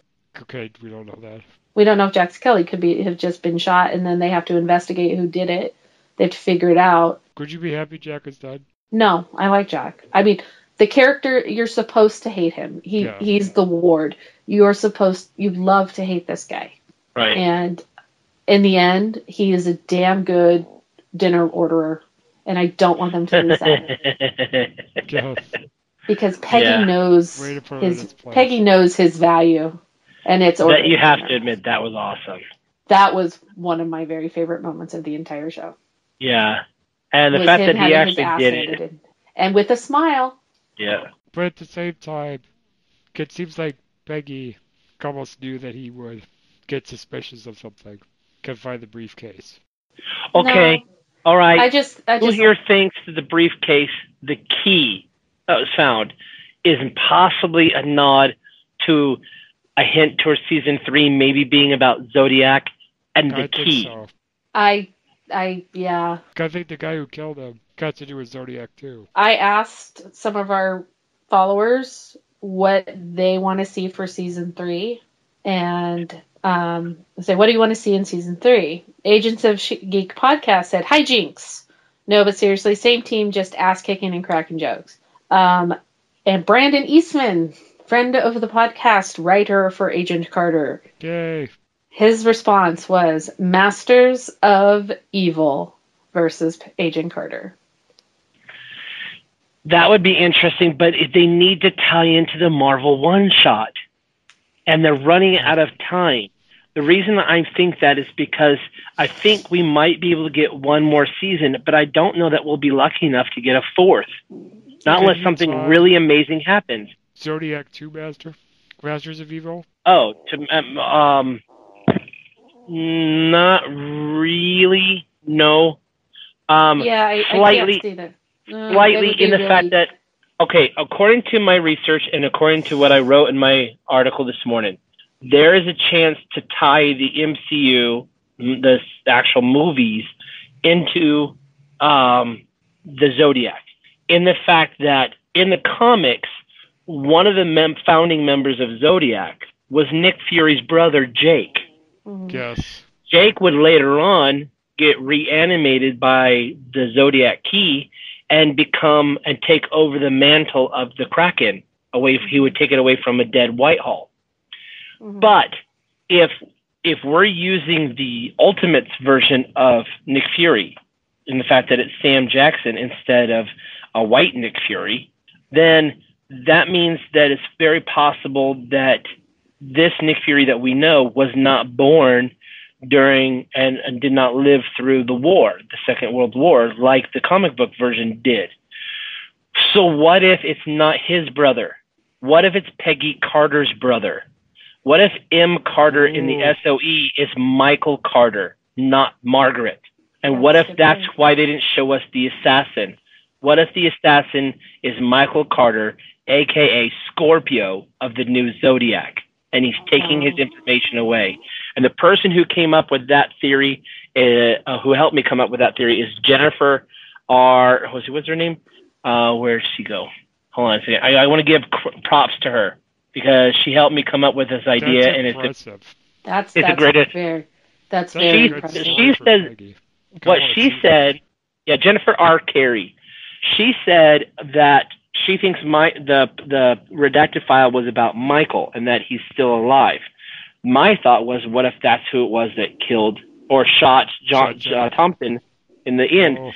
Okay, we don't know that. We don't know if Jax Kelly could be have just been shot, and then they have to investigate who did it. They have to figure it out. Could you be happy Jack is dead? No, I like Jack. I mean, the character you're supposed to hate him. He Yeah. he's the ward. You're supposed you love to hate this guy. Right. And in the end, he is a damn good dinner orderer, and I don't want them to lose that because Peggy Yeah. knows Way to put it in his. Peggy knows his value, and it's that you have to admit that was awesome. that was one of my very favorite moments of the entire show. Yeah. And the fact that he actually did it. in. and with a smile. Yeah. But at the same time, it seems like Peggy almost knew that he would get suspicious of something. Can find the briefcase. Okay. No, All right. I just, I Who just, here thinks that the briefcase, the key uh, that was found, is possibly a nod to a hint towards season three, maybe being about Zodiac and I the think key? so. I, I, yeah. I think the guy who killed him got to do with Zodiac too. I asked some of our followers what they want to see for season three, and um, I said, "What do you want to see in season three? Agents of Geek podcast said, "Hi Jinx." No, but seriously, same team, just ass kicking and cracking jokes. Um, and Brandon Eastman, friend of the podcast, writer for Agent Carter, Yay. his response was Masters of Evil versus Agent Carter. That would be interesting, but if they need to tie into the Marvel one shot, and they're running out of time. The reason I think that is because I think we might be able to get one more season, but I don't know that we'll be lucky enough to get a fourth. Not Okay, unless something really amazing happens. Zodiac 2 Master? Masters of Evil? Oh, to um, um not really. No. Um, yeah, I, I slightly- can't see that. Uh, slightly it would be in the really- fact that okay, according to my research and according to what I wrote in my article this morning, there is a chance to tie the MCU, the actual movies, into um, the Zodiac. In the fact that in the comics, one of the mem- founding members of Zodiac was Nick Fury's brother Jake. Mhm. Yes. Jake would later on get reanimated by the Zodiac Key and become and take over the mantle of the Kraken. Away, he would take it away from a dead Whitehall. Mhm. But if if we're using the Ultimates version of Nick Fury, in the fact that it's Sam Jackson instead of a white Nick Fury, then that means that it's very possible that this Nick Fury that we know was not born during and, and did not live through the war, the Second World War, like the comic book version did. So what if it's not his brother? What if it's Peggy Carter's brother? What if M. Carter in the SOE is Michael Carter, not Margaret? And what if that's point. why they didn't show us the assassin? What if the assassin is Michael Carter, aka Scorpio of the new Zodiac, and he's taking his Oh. information away? And the person who came up with that theory, uh, uh, who helped me come up with that theory, is Jennifer R. What's, what's her name? Uh, where did she go? Hold on a second. I, I want to give cr- props to her because she helped me come up with this idea, That's and it's impressive. That's It's the that's greatest- very that's That's very a She- good impressive. she story for says- Peggy. What she see that. said. Yeah, Jennifer R. Carey. She said that she thinks my the the redacted file was about Michael and that he's still alive. My thought was, what if that's who it was that killed or shot John uh, Thompson in the end? Oh,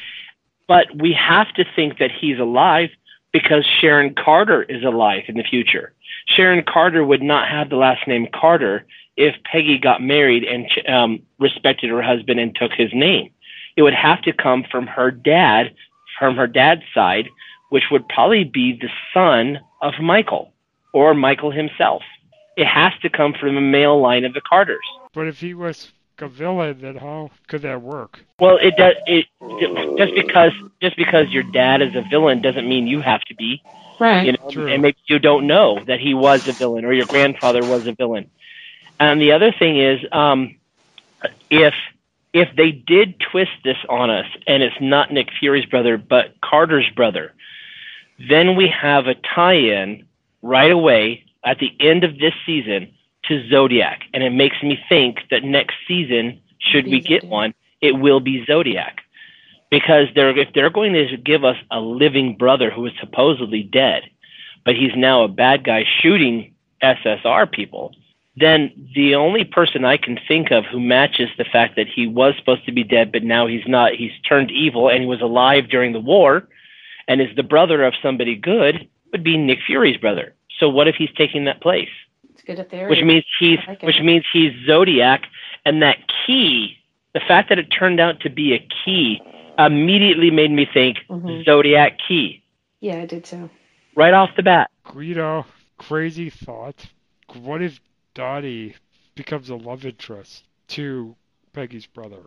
But we have to think that he's alive because Sharon Carter is alive in the future. Sharon Carter would not have the last name Carter if Peggy got married and um, respected her husband and took his name. It would have to come from her dad, from her dad's side, which would probably be the son of Michael or Michael himself. It has to come from the male line of the Carters. but if he was a villain, then how could that work? Well, it does. It just because just because your dad is a villain doesn't mean you have to be. Right. You know, True. and maybe you don't know that he was a villain or your grandfather was a villain. And the other thing is, um, if if they did twist this on us and it's not Nick Fury's brother but Carter's brother, then we have a tie-in right away at the end of this season to Zodiac, and it makes me think that next season, should we get one, it will be Zodiac. Because they're if they're going to give us a living brother who is supposedly dead, but he's now a bad guy shooting SSR people, then the only person I can think of who matches the fact that he was supposed to be dead but now he's not, he's turned evil and he was alive during the war and is the brother of somebody good would be Nick Fury's brother. So what if he's taking that place? It's good theory. which means he's like which means he's Zodiac, and that key, the fact that it turned out to be a key, immediately made me think Mhm. Zodiac key yeah, I did too. right off the bat. Guido, crazy thought. What if Dottie becomes a love interest to Peggy's brother?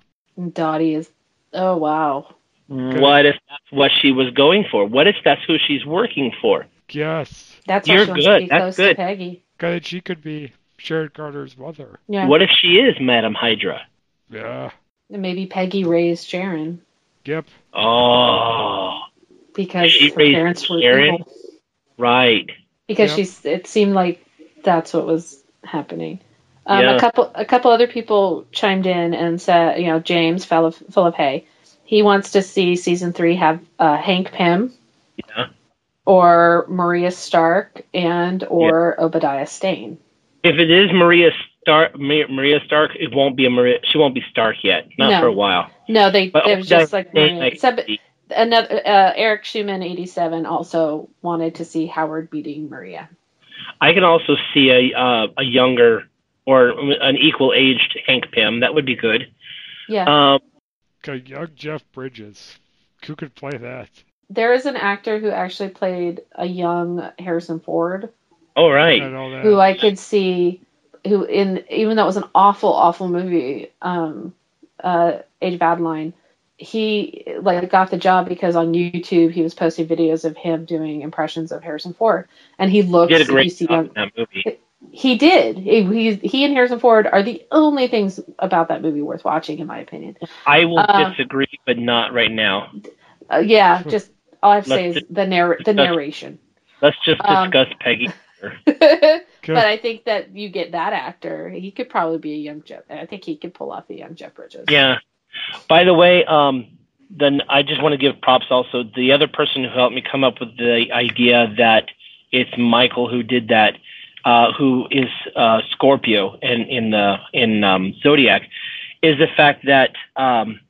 Dottie is. Oh wow. What if that's what she was going for? What if that's who she's working for? Yes. That's why You're she wants good. to be That's close good. to Peggy. God, she could be Sharon Carter's mother. Yeah. What if she is Madam Hydra? Yeah. And maybe Peggy raised Sharon Yep. Oh, because She her parents were Sharon? evil. right. Because Yep. she's. It seemed like that's what was happening. Um, Yeah. A couple, a couple other people chimed in and said, you know, James Philip, Philip Hay, he wants to see season three have uh, Hank Pym Yeah. Or Maria Stark and or Obadiah Stane. If it is Maria Stark, Maria Stark, it won't be a Maria. She won't be Stark yet. Not No. for a while. No, they But it was just like they- Maria. like- Except another uh, Eric Schumann, eighty seven, also wanted to see Howard beating Maria. I can also see a uh, a younger or an equal aged Hank Pym. That would be good. Yeah, Um, Okay, young Jeff Bridges. Who could play that? There is an actor who actually played a young Harrison Ford. Oh right. who I could see who in even though it was an awful awful movie um uh Age of Adaline he like got the job because on YouTube he was posting videos of him doing impressions of Harrison Ford and he looks Did a you great job him- in that movie. he did he, he he and Harrison Ford are the only things about that movie worth watching in my opinion I will Uh, disagree, but not right now. uh, yeah just all I have to say Let's is the narr- the narration Let's just Um, discuss Peggy. but I think that you get that actor he could probably be a young Jeff I think he could pull off the young Jeff Bridges Yeah. By the way, um, then I just want to give props also. The other person who helped me come up with the idea that it's Michael who did that, uh, who is uh, Scorpio in in the in um, Zodiac, is the fact that um,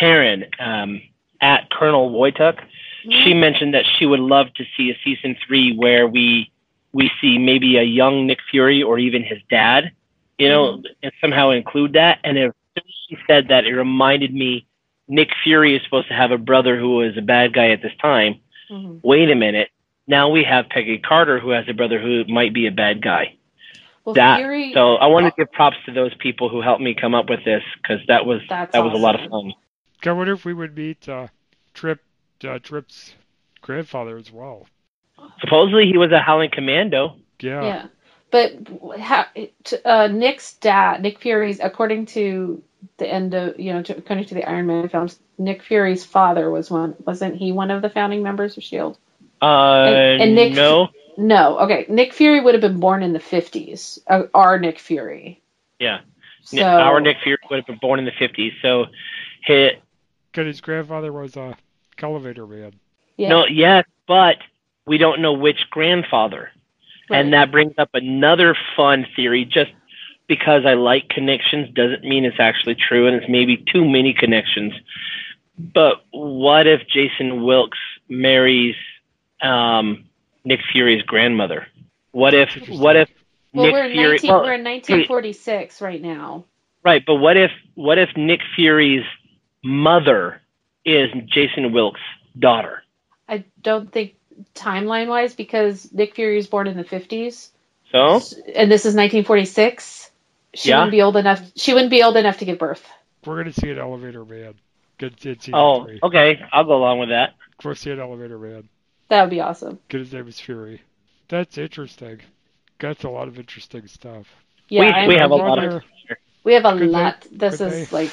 Taryn um, at Colonel Wojtuk, she mentioned that she would love to see a season three where we we see maybe a young Nick Fury or even his dad, you know, and somehow include that. And if she said that, it reminded me Nick Fury is supposed to have a brother who was a bad guy at this time. Mhm. Wait a minute. Now we have Peggy Carter who has a brother who might be a bad guy. Well, that Fury. so I want to give props to those people who helped me come up with this because that was That's that was a lot of fun. I wonder if we would meet uh, Trip uh, Trip's grandfather as well. Supposedly he was a Howling Commando. Yeah. Yeah, but how, uh, Nick's dad, Nick Fury's, according to the end of you know, to, according to the Iron Man films, Nick Fury's father was one. Wasn't he one of the founding members of Shield? Uh, And- and Nick- no, No. Okay, Nick Fury would have been born in the fifties. Uh, our Nick Fury. yeah. So Our Nick Fury would have been born in the 50s, so he, Because his grandfather was a elevator man. yeah, no, yes, but we don't know which grandfather. And that brings up another fun theory. Just because I like connections doesn't mean it's actually true, and it's maybe too many connections. But what if Jason Wilkes marries um, Nick Fury's grandmother? What if what if well, Nick we're in Fury? 19, well, we're in 1946 right now. right, but what if what if Nick Fury's mother is Jason Wilkes' daughter? I don't think timeline wise because Nick Fury was born in the 50s, So and this is 1946. She Yeah. wouldn't be old enough. She wouldn't be old enough to give birth. We're going to see an elevator man. Good in season oh, three. okay, I'll go along with that. We'll see an elevator man. That would be awesome. Good his name is Fury. That's interesting. That's a lot of interesting stuff. Yeah, we we have a I lot of we have a Could they- lot. this is they- like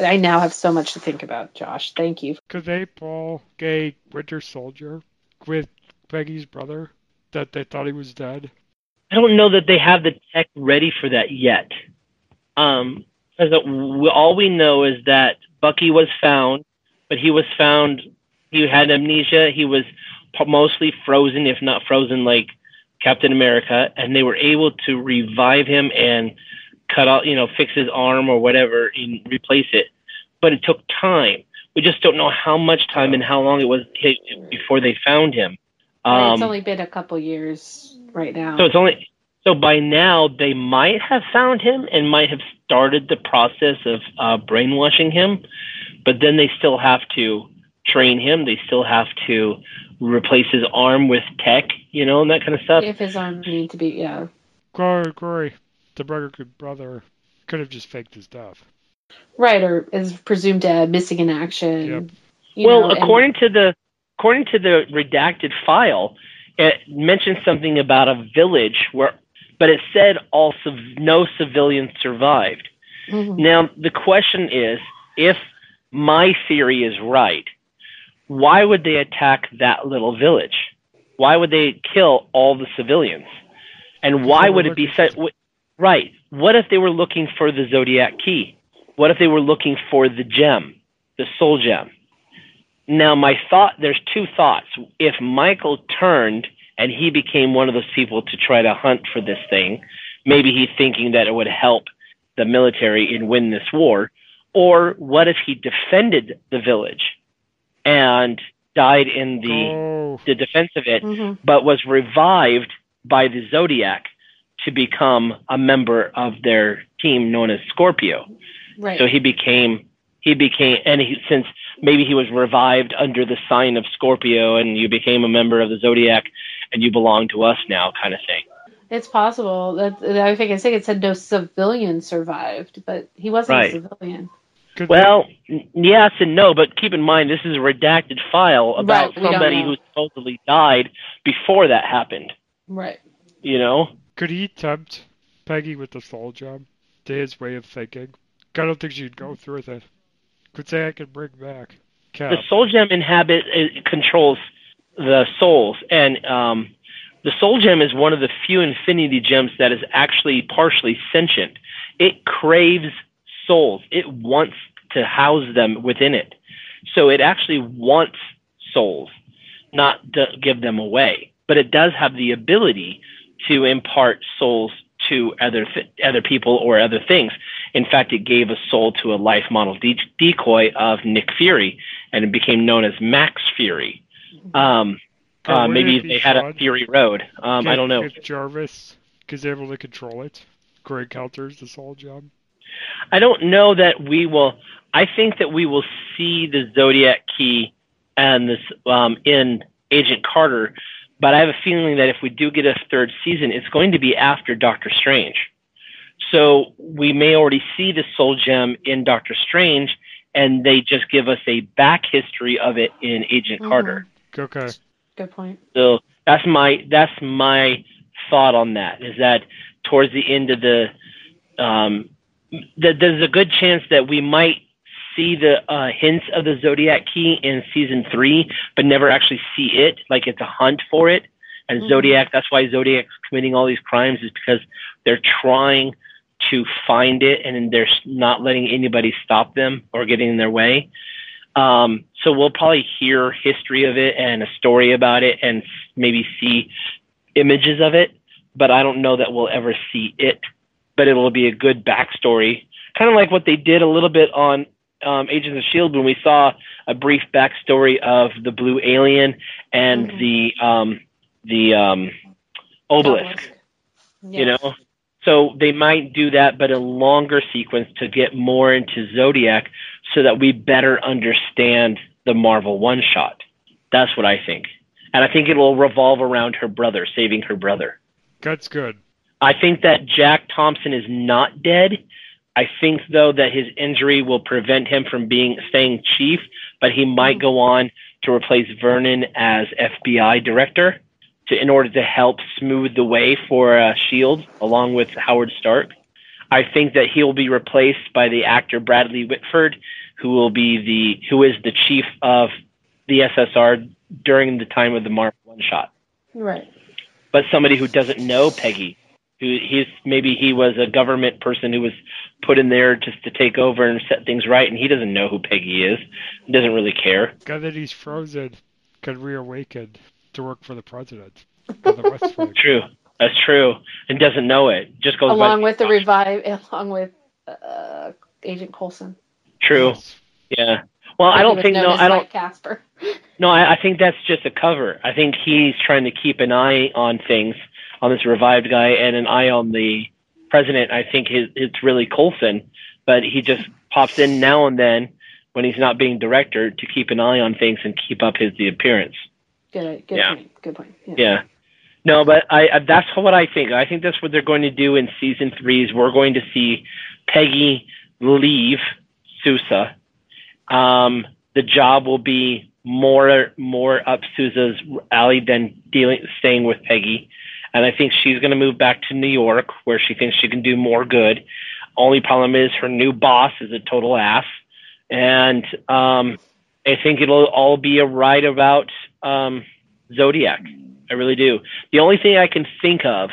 I now have so much to think about, Josh. Thank you. Could they pull a Winter Soldier with Peggy's brother that they thought he was dead? I don't know that they have the tech ready for that yet. Um, because all we know is that Bucky was found, but he was found. He had amnesia. He was mostly frozen, if not frozen, like Captain America, and they were able to revive him and cut out, you know, fix his arm or whatever and replace it. But it took time. We just don't know how much time and how long it was before they found him. Um, it's only been a couple years right now. so it's only so by now they might have found him and might have started the process of uh, brainwashing him, but then they still have to train him. They still have to replace his arm with tech, you know, and that kind of stuff. if his arm need to be, yeah. Glory, Glory, the brother could brother could have just faked his death. Right, or is presumed dead, missing in action. Yep. well, know, and- according to the according to the redacted file, it mentioned something about a village where, but it said all civ- no civilians survived. Mhm. Now, the question is if my theory is right, why would they attack that little village? Why would they kill all the civilians? And why would it be looking said? wh- Right. What if they were looking for the Zodiac key? What if they were looking for the gem, the soul gem? Now, my thought there's two thoughts. If Michael turned and he became one of those people to try to hunt for this thing, maybe he's thinking that it would help the military and win this war. Or what if he defended the village and died in the, oh, the defense of it, Mhm. but was revived by the Zodiac to become a member of their team known as Scorpio? Right. So he became he became and he since maybe he was revived under the sign of Scorpio and you became a member of the Zodiac and you belong to us now kind of thing. It's possible. That I think I think it said no civilian survived, but he wasn't Right. a civilian. could Well, n- yes and no, but keep in mind this is a redacted file about Right, somebody who supposedly died before that happened. Right. You know? Could he tempt Peggy with the soul gem to his way of thinking? I don't think she'd go through with it. Could say I could bring back Cap. The soul gem inhabit it controls the souls, and um, the soul gem is one of the few infinity gems that is actually partially sentient. It craves souls. It wants to house them within it, so it actually wants souls, not to give them away. But it does have the ability to impart souls to other th- other people or other things. In fact, it gave a soul to a life model de- decoy of Nick Fury, and it became known as Max Fury. Um, uh, maybe they had a Fury Road. Um, I don't know. If Jarvis is able to control it, Greg counters the soul job. I don't know that we will. I think that we will see the Zodiac key and this um, in Agent Carter, but I have a feeling that if we do get a third season, it's going to be after Doctor Strange. So we may already see the Soul Gem in Doctor Strange, and they just give us a back history of it in Agent Mhm. Carter. Okay. Good point. So that's my that's my thought on that. Is that towards the end of the um, that there's a good chance that we might see the uh, hints of the Zodiac key in season three, but never actually see it. Like it's a hunt for it. And Mhm. Zodiac, that's why Zodiac's committing all these crimes is because they're trying to find it and they're not letting anybody stop them or getting in their way. Um, so we'll probably hear history of it and a story about it and maybe see images of it, but I don't know that we'll ever see it. But it'll be a good backstory, kind of like what they did a little bit on um, Agents of Shield when we saw a brief backstory of the blue alien and Mhm. the um, the um, obelisk Yeah. you know so they might do that but a longer sequence to get more into zodiac so that we better understand the marvel one shot that's what i think and i think it will revolve around her brother saving her brother That's good. i think that jack thompson is not dead i think though that his injury will prevent him from being staying chief but he might go on to replace vernon as fbi director to in order to help smooth the way for uh, Shield along with Howard Stark. I think that he'll be replaced by the actor Bradley Whitford, who will be the who is the chief of the SSR during the time of the Marvel one shot. Right. But somebody who doesn't know Peggy, who he's maybe he was a government person who was put in there just to take over and set things right, and he doesn't know who Peggy is. He doesn't really care. Guy that he's frozen can reawaken to work for the president on the True, that's true, and doesn't know it. Just goes by Along with the revive, along with uh, Agent Coulson. True. Yes. Yeah. Well, I don't think no, I don't Mike Casper. no, I, I think that's just a cover. I think he's trying to keep an eye on things on this revived guy and an eye on the president. I think his, it's really Coulson, but he just pops in now and then when he's not being director to keep an eye on things and keep up his the appearance. Good. Good Yeah. point. Good point. Yeah. Yeah. No, but I, I that's what I think. I think that's what they're going to do in season three. Is we're going to see Peggy leave Sousa. Um, the job will be more more up Sousa's alley than dealing staying with Peggy, and I think she's going to move back to New York where she thinks she can do more good. Only problem is her new boss is a total ass, and um, I think it'll all be a ride about um, Zodiac. I really do. The only thing I can think of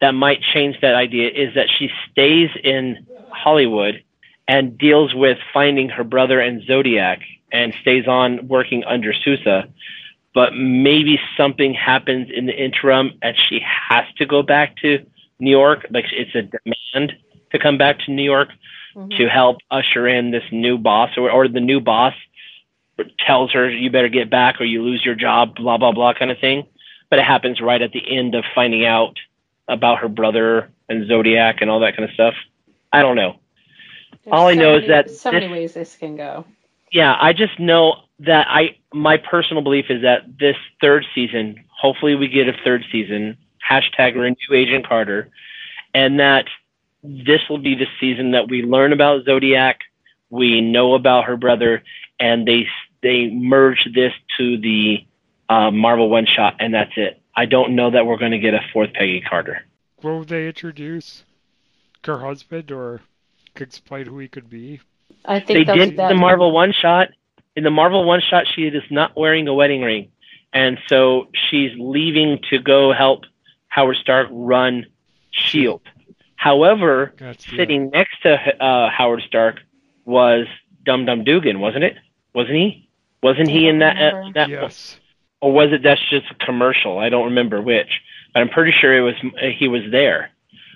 that might change that idea is that she stays in Hollywood and deals with finding her brother and Zodiac and stays on working under Sousa. But maybe something happens in the interim and she has to go back to New York. Like it's a demand to come back to New York Mhm. to help usher in this new boss or, or the new boss tells her you better get back or you lose your job, blah, blah, blah kind of thing. But it happens right at the end of finding out about her brother and Zodiac and all that kind of stuff. I don't know. There's All I so know is many- that so this- many ways this can go. Yeah, I just know that I my personal belief is that this third season, hopefully we get a third season, hashtag renew Agent Carter, and that this will be the season that we learn about Zodiac, we know about her brother, and they they merge this to the uh, Marvel one shot, and that's it. I don't know that we're going to get a fourth Peggy Carter. Will they introduce? Her husband, or explain who he could be? I they think they'll did that. the Marvel one shot. In the Marvel one shot, she is not wearing a wedding ring, and so she's leaving to go help Howard Stark run Shield. However, That's the- sitting next to uh, Howard Stark was Dum Dum Dugan, wasn't it? Wasn't he? Wasn't he in that? Uh, that Yes. or was it that's just a commercial? I don't remember which, but I'm pretty sure it was he was there,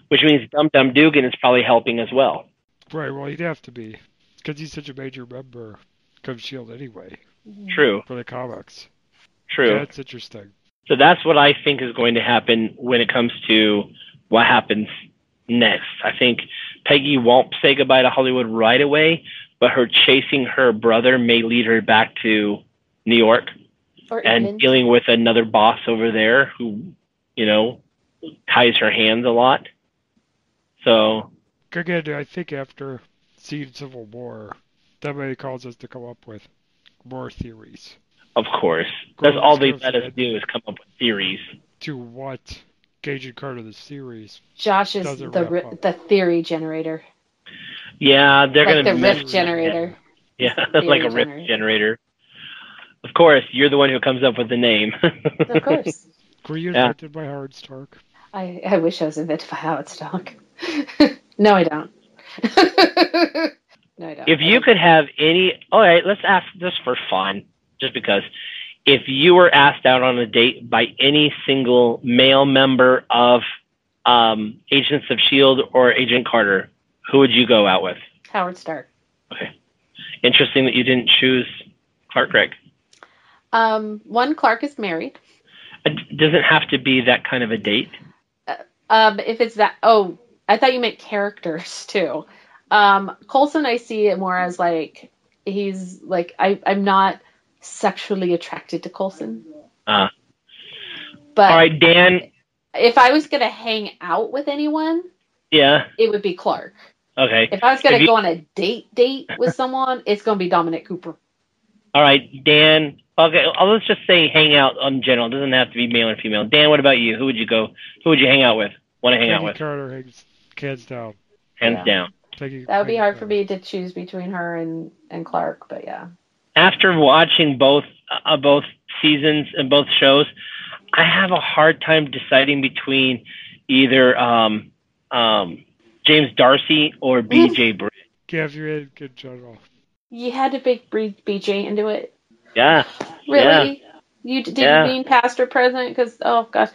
which means Dum Dum Dugan is probably helping as well. Right. Well, he'd have to be because he's such a major member of Shield anyway mm-hmm. True, for the comics. true. That's interesting. So that's what I think is going to happen when it comes to what happens next. I think Peggy won't say goodbye to Hollywood right away, but her chasing her brother may lead her back to New York Or and even dealing with another boss over there who, you know, ties her hands a lot. So Again, I think after seeing Civil War, that may cause us to come up with more theories of course, that's all they let us do is come up with theories. to what Gage and Carter the series. Josh is the wrap the theory generator, Yeah, they're like gonna the mess rift with generator. Yeah, that's like a Theory rift generator. Of course, you're the one who comes up with the name. Of course. Were you Yeah. invented by Howard Stark? I, I wish I was invented by Howard Stark. no, I don't. no, I don't. If you could have any, all right, let's ask this for fun, just because. If you were asked out on a date by any single male member of um, Agents of Shield or Agent Carter, who would you go out with? Howard Stark. Okay, interesting that you didn't choose Clark Gregg. Um, one Clark is married. It doesn't have to be that kind of a date. Um, if it's that, oh, I thought you meant characters too. Um, Coulson, I see it more as like he's like I I'm not sexually attracted to Coulson, Uh, but all right, Dan. if I was gonna hang out with anyone, Yeah. it would be Clark. Okay. If I was gonna you- go on a date date with someone, it's gonna be Dominic Cooper. All right, Dan. Okay, uh, let's just say hang out in general. It doesn't have to be male and female. Dan, what about you? Who would you go? Who would you hang out with? Want to hang out with? Carter hangs hands down. Hands Yeah. down. Peggy, That would be Peggy hard for me to choose between her and and Clark, but yeah. After watching both uh, both seasons and both shows, I have a hard time deciding between either um, um, James D'Arcy or B.J. Britt. Gav, you're in good general. You had to big B- BJ into it. Yeah. Really? Yeah. You did Yeah. you mean past or present? Because oh gosh,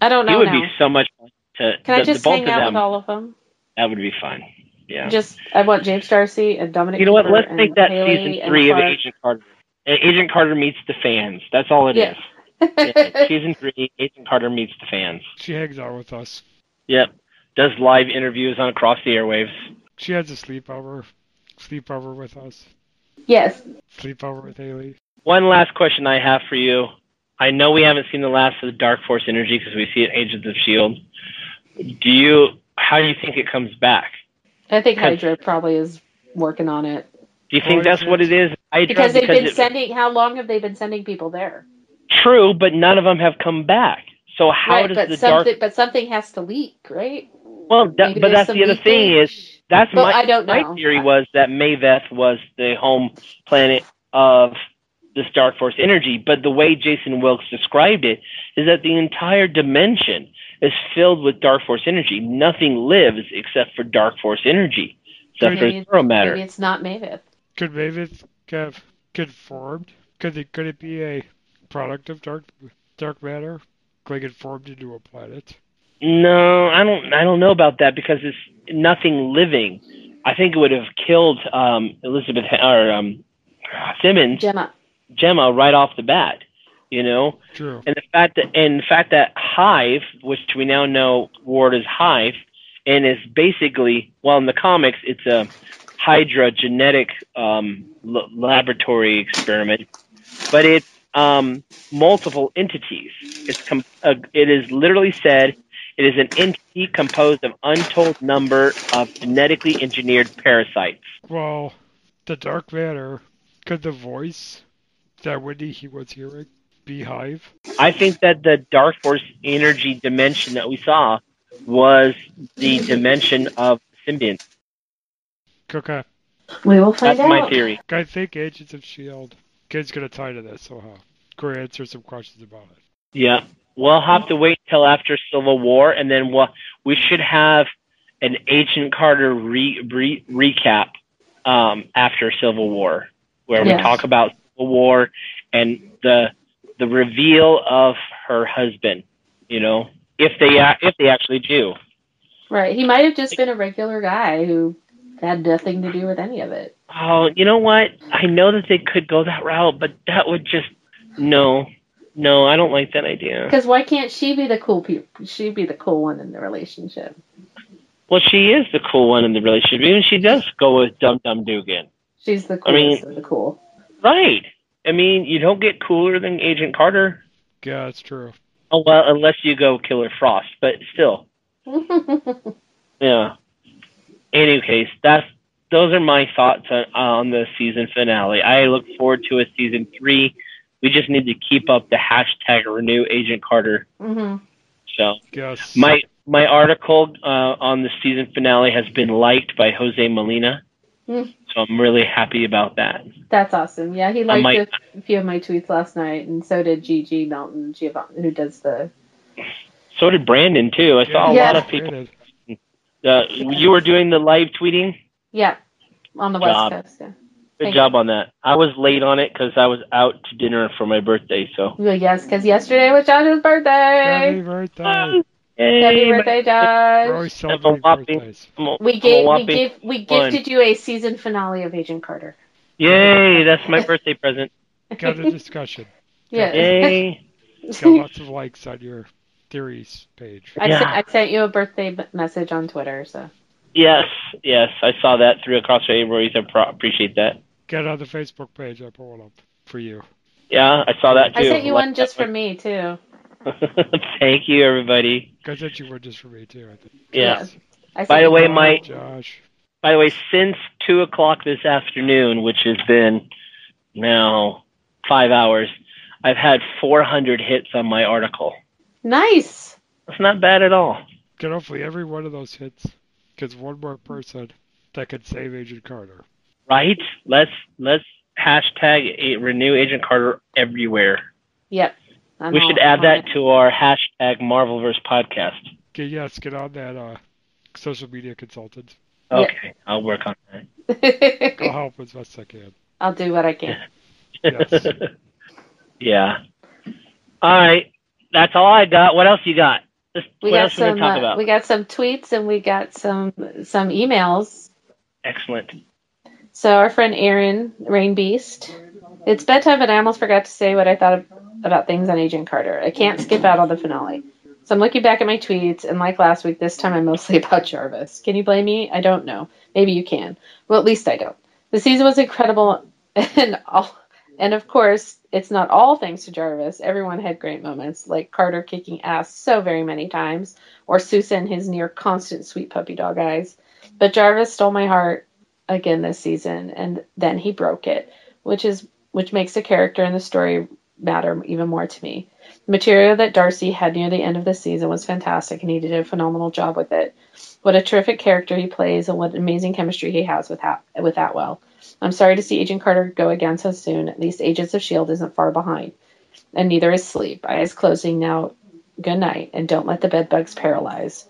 I don't know. It would now. be so much fun to Can I just the both hang out them. with all of them? That would be fun. Yeah. Just I want James D'Arcy and Dominic. you know what? Let's make that Hayley season three of Agent Carter. Agent Carter meets the fans. That's all it is. Yeah. Yeah, season three, Agent Carter meets the fans. She hangs out with us. Yep. Does live interviews on across the airwaves. She has a sleepover. Sleepover with us. yes. Sleepover with Hayley. One last question I have for you. I know we haven't seen the last of the Dark Force energy because we see it in Agents of Shield. Do you? How do you think it comes back? I think Hydra probably is working on it Do you think that's what it- is? Hydra? because they've been it- sending. How long have they been sending people there? True, but none of them have come back. So how right, does but the Dark? something but something has to leak, right? Well, that, but that's the other thing is that's Well, my I don't know. my theory was that Maveth was the home planet of this Dark Force energy, but the way Jason Wilkes described it is that the entire dimension is filled with Dark Force energy. Nothing lives except for Dark Force energy, except Maybe, for zero matter. maybe it's not Maveth. Could Maveth have conformed? Could it could it be a product of dark dark matter? Like it formed into a planet? No, I don't. I don't know about that because it's nothing living. I think it would have killed um, Elizabeth or um, Simmons, Jemma. Jemma, right off the bat. You know, True. and the fact that and the fact that Hive, which we now know Ward is Hive, and is basically well in the comics, it's a Hydra genetic um, l- laboratory experiment, but it's um, multiple entities. It's com- uh, it is literally said it is an entity composed of untold number of genetically engineered parasites. Well, the dark matter. Could the voice that Wendy he was hearing be Hive? I think that the Dark Force energy dimension that we saw was the dimension of symbionts. Okay. We will find That's out. my theory. I think Agents of Shield. Kid's gonna tie to this So somehow. Go answer some questions about it. Yeah. We'll have to wait till after Civil War, and then we'll, we should have an Agent Carter re, re, recap um, after Civil War, where we talk about Civil War and the the reveal of her husband. You know, if they if they actually do. Right. He might have just been a regular guy who had nothing to do with any of it. Oh, you know what? I know that they could go that route, but that would just no, no. I don't like that idea. Because why can't she be the cool people? She be the cool one in the relationship. Well, she is the cool one in the relationship. Even she does go with Dum Dum Dugan. She's the I mean- of the cool. Right. I mean, you don't get cooler than Agent Carter. Yeah, that's true. Oh well, unless you go Killer Frost, but still, yeah. Any case, that's those are my thoughts on, on the season finale. I look forward to a season three. We just need to keep up the hashtag Renew Agent Carter. hmm So Yes. my my article uh, on the season finale has been liked by Jose Molina, Hmm. so I'm really happy about that. That's awesome. Yeah, he liked might- a few of my tweets last night, and so did Gigi Melton, Giovanni, who does the. So did Brandon too. I saw a Yeah. lot of people. Granted. Uh, you were doing the live tweeting. Yeah, on the Job. West Coast. Yeah. Good Thank job on that. I was late on it because I was out to dinner for my birthday. So Well, yes, because yesterday was Josh's birthday. Happy birthday. Yay, Happy birthday, We're Josh. always celebrating whopping- a- We I'm a gave we whopping gave we one. gifted you a season finale of Agent Carter. Yay! That's my birthday present. Got a discussion. Yeah. Yay! Got lots of likes on your theories page. I, Yeah. sent, I sent you a birthday message on Twitter, so Yes, yes, I saw that through across the Avery's. I pro- appreciate that. Get on the Facebook page. I put it up for you. Yeah, I saw that too. I sent you Like one just that for me too. Thank you, everybody. I sent you were just for me too. I think. Yeah. I By the way, Mike. Josh. by the way, since two o'clock this afternoon, which has been now five hours, I've had 400 hits on my article. nice. That's not bad at all. Get hopefully every one of those hits gets one more person that could save Agent Carter. Right? Let's let's hashtag renew Agent Carter everywhere. Yep. I'm we should add that it. to our hashtag Marvelverse podcast. Okay, yes, get on that uh, social media consultant. Yeah. Okay, I'll work on that. I'll help as best I can. I'll do what I can. Yes. yeah. All right. That's all I got. What else you got? Just, We what got else we some. talk Uh, about? we got some tweets and we got some some emails. Excellent. So our friend Aaron Rain Beast. It's bedtime, but I almost forgot to say what I thought of, about things on Agent Carter. I can't skip out on the finale. So I'm looking back at my tweets, and like last week, this time I'm mostly about Jarvis. Can you blame me? I don't know. Maybe you can. Well, at least I don't. The season was incredible, and all, and of course, it's not all thanks to Jarvis. Everyone had great moments, like Carter kicking ass so very many times, or Susan his near constant sweet puppy dog eyes. But Jarvis stole my heart again this season, and then he broke it, which is which makes the character and the story matter even more to me. The material that D'Arcy had near the end of the season was fantastic, and he did a phenomenal job with it. What a terrific character he plays, and what amazing chemistry he has with ha- with Atwell. I'm sorry to see Agent Carter go again so soon. At least Agents of Shield isn't far behind, and neither is sleep. Eyes closing now. Good night, and don't let the bed bugs paralyze.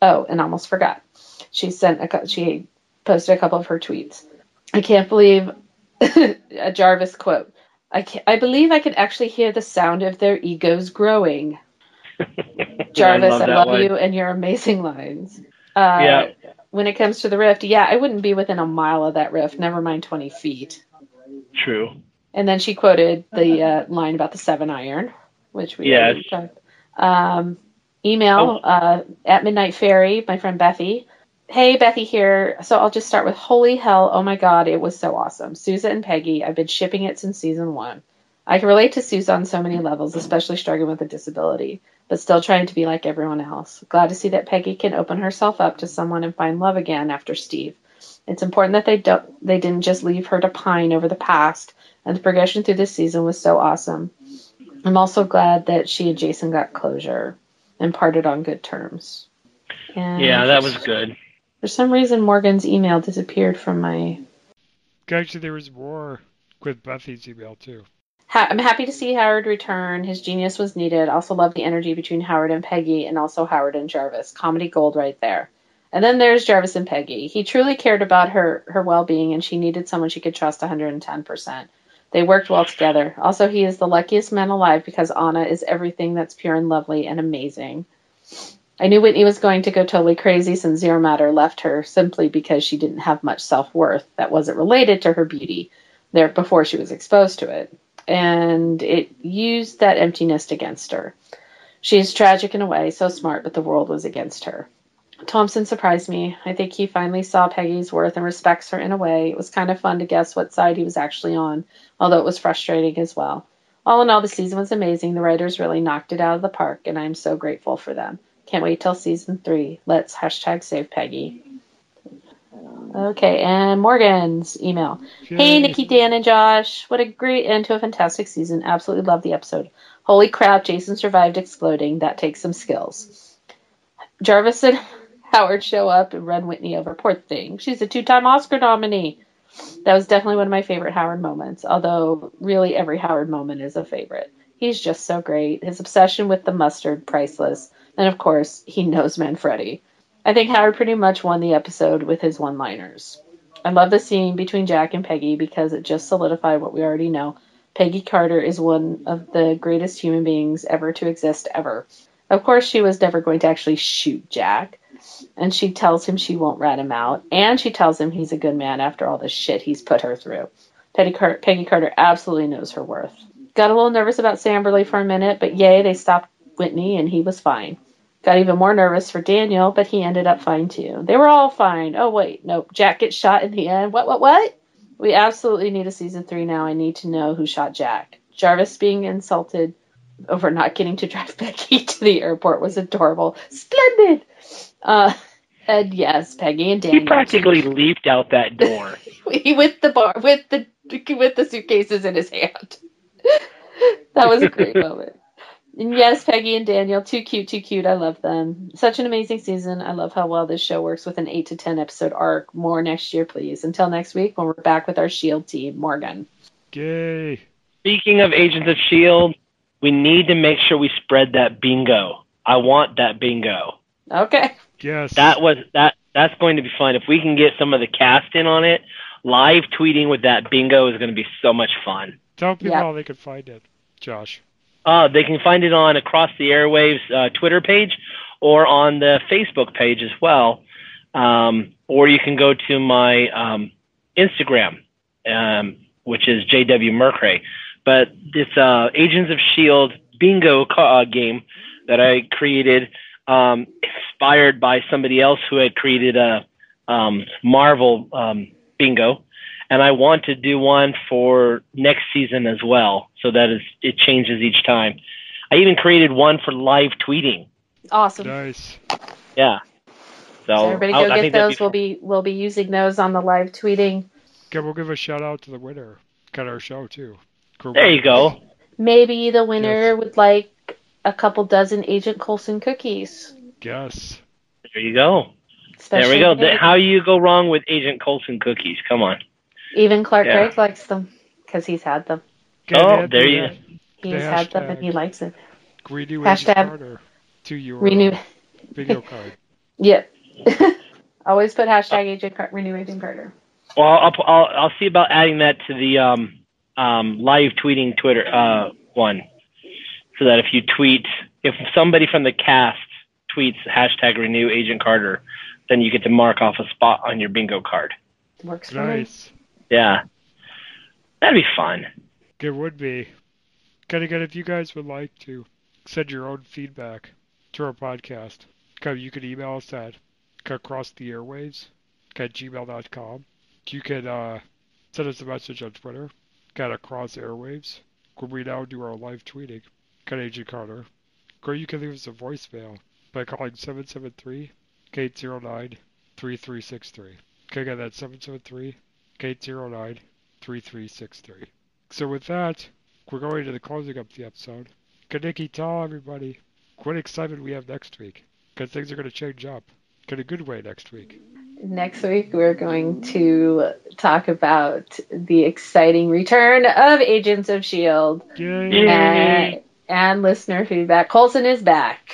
Oh, and almost forgot. She sent a she posted a couple of her tweets. I can't believe a Jarvis quote. I can I believe I can actually hear the sound of their egos growing. Jarvis, I love, that one. you and your amazing lines. Uh, Yeah. When it comes to the rift, yeah, I wouldn't be within a mile of that rift, never mind 20 feet. True. And then she quoted the uh, line about the seven iron, which we Yes. Um, email Oh. uh, at Midnight Fairy, my friend Bethy. Hey, Bethy here. So I'll just start with Holy Hell. Oh my God, it was so awesome. Sousa and Peggy, I've been shipping it since season one. I can relate to Sousa on so many levels, especially struggling with a disability, but still trying to be like everyone else. Glad to see that Peggy can open herself up to someone and find love again after Steve. It's important that they don't they didn't just leave her to pine over the past, and the progression through this season was so awesome. I'm also glad that she and Jason got closure and parted on good terms. And Yeah, that was good. For some reason, Morgan's email disappeared from my. Actually, there was more with Buffy's email too. Ha- I'm happy to see Howard return. His genius was needed. Also, love the energy between Howard and Peggy, and also Howard and Jarvis. Comedy gold right there. And then there's Jarvis and Peggy. He truly cared about her her well being, and she needed someone she could trust 110%. They worked well together. Also, he is the luckiest man alive because Anna is everything that's pure and lovely and amazing. I knew Whitney was going to go totally crazy since Zero Matter left her simply because she didn't have much self worth that wasn't related to her beauty there before she was exposed to it. And it used that emptiness against her. She is tragic in a way, so smart, but the world was against her. Thompson surprised me. I think he finally saw Peggy's worth and respects her in a way. It was kind of fun to guess what side he was actually on, although it was frustrating as well. All in all, the season was amazing. The writers really knocked it out of the park, and I'm so grateful for them. Can't wait till season three. Let's hashtag save Peggy. Okay, and Morgan's email. Hey, Nicki, Dan, and Josh. What a great end to a fantastic season. Absolutely love the episode. Holy crap, Jason survived exploding. That takes some skills. Jarvis and Howard show up and run Whitney over. Poor thing. She's a two time Oscar nominee. That was definitely one of my favorite Howard moments, although really every Howard moment is a favorite. He's just so great. His obsession with the mustard, priceless. And of course, he knows Manfredi. I think Howard pretty much won the episode with his one liners. I love the scene between Jack and Peggy because it just solidified what we already know. Peggy Carter is one of the greatest human beings ever to exist, ever. Of course, she was never going to actually shoot Jack, and she tells him she won't rat him out, and she tells him he's a good man after all the shit he's put her through. Peggy, Car- Peggy Carter absolutely knows her worth. Got a little nervous about Samberly for a minute, but yay, they stopped Whitney, and he was fine. Got even more nervous for Daniel, but he ended up fine too. They were all fine. Oh wait, nope. Jack gets shot in the end. What? What? What? We absolutely need a season three now. I need to know who shot Jack. Jarvis being insulted over not getting to drive Peggy to the airport was adorable. Splendid. Uh, and yes, Peggy and Daniel. He practically leaped out that door. He with the bar with the with the suitcases in his hand. that was a great moment. And yes, Peggy and Daniel, too cute, too cute. I love them. Such an amazing season. I love how well this show works with an eight to ten episode arc. More next year, please. Until next week when we're back with our Shield team, Morgan. Yay. Speaking of Agents of S.H.I.E.L.D., we need to make sure we spread that bingo. I want that bingo. Okay. Yes. That was that. That's going to be fun. If we can get some of the cast in on it, live tweeting with that bingo is going to be so much fun. Tell people Yeah. how they can find it, Josh. Uh, they can find it on Across the Airwaves uh, Twitter page or on the Facebook page as well. Um, or you can go to my um, Instagram, um, which is JW Mercray. But it's uh, Agents of S.H.I.E.L.D. bingo ca- uh, game that I created, um, inspired by somebody else who had created a um, Marvel um, bingo and I want to do one for next season as well, so that is, it changes each time. I even created one for live tweeting. Awesome. Nice. Yeah. So, So everybody go I get think that'd those. We'll be we'll be using those on the live tweeting. Okay, we'll give a shout out to the winner. Got our show too. Crew There you go. Maybe the winner Yes. would like a couple dozen Agent Coulson cookies. Yes. There you go. There Especially we go. maybe- Th- How you go wrong with Agent Coulson cookies? Come on. Even Clark Yeah. Gregg likes them because he's had them. Okay, Oh, Ned, there you- uh, He's The had them and he likes it. Renew Hashtag Agent Carter to your Renew. video card. Yep. Always put hashtag Agent Car- Renew Agent Carter. Well, I'll, I'll I'll see about adding that to the um um live tweeting Twitter uh one, so that if you tweet if somebody from the cast tweets hashtag Renew Agent Carter, then you get to mark off a spot on your bingo card. Works for me. Yeah, that'd be fun. It would be. Kind again, if you guys would like to send your own feedback to our podcast, you can email us at across the airwaves at gmail.com. You can uh, send us a message on Twitter at across airwaves where we now do our live tweeting at Agent Carter. Or you can leave us a voicemail by calling 773 809 3363. Okay, again, that's 773 809 3363. So with that, we're going to the closing of the episode. Nicki, tell everybody what excitement we have next week. Because things are going to change up. In a good way next week. Next week, we're going to talk about the exciting return of Agents of S.H.I.E.L.D. And, and listener feedback. Coulson is back.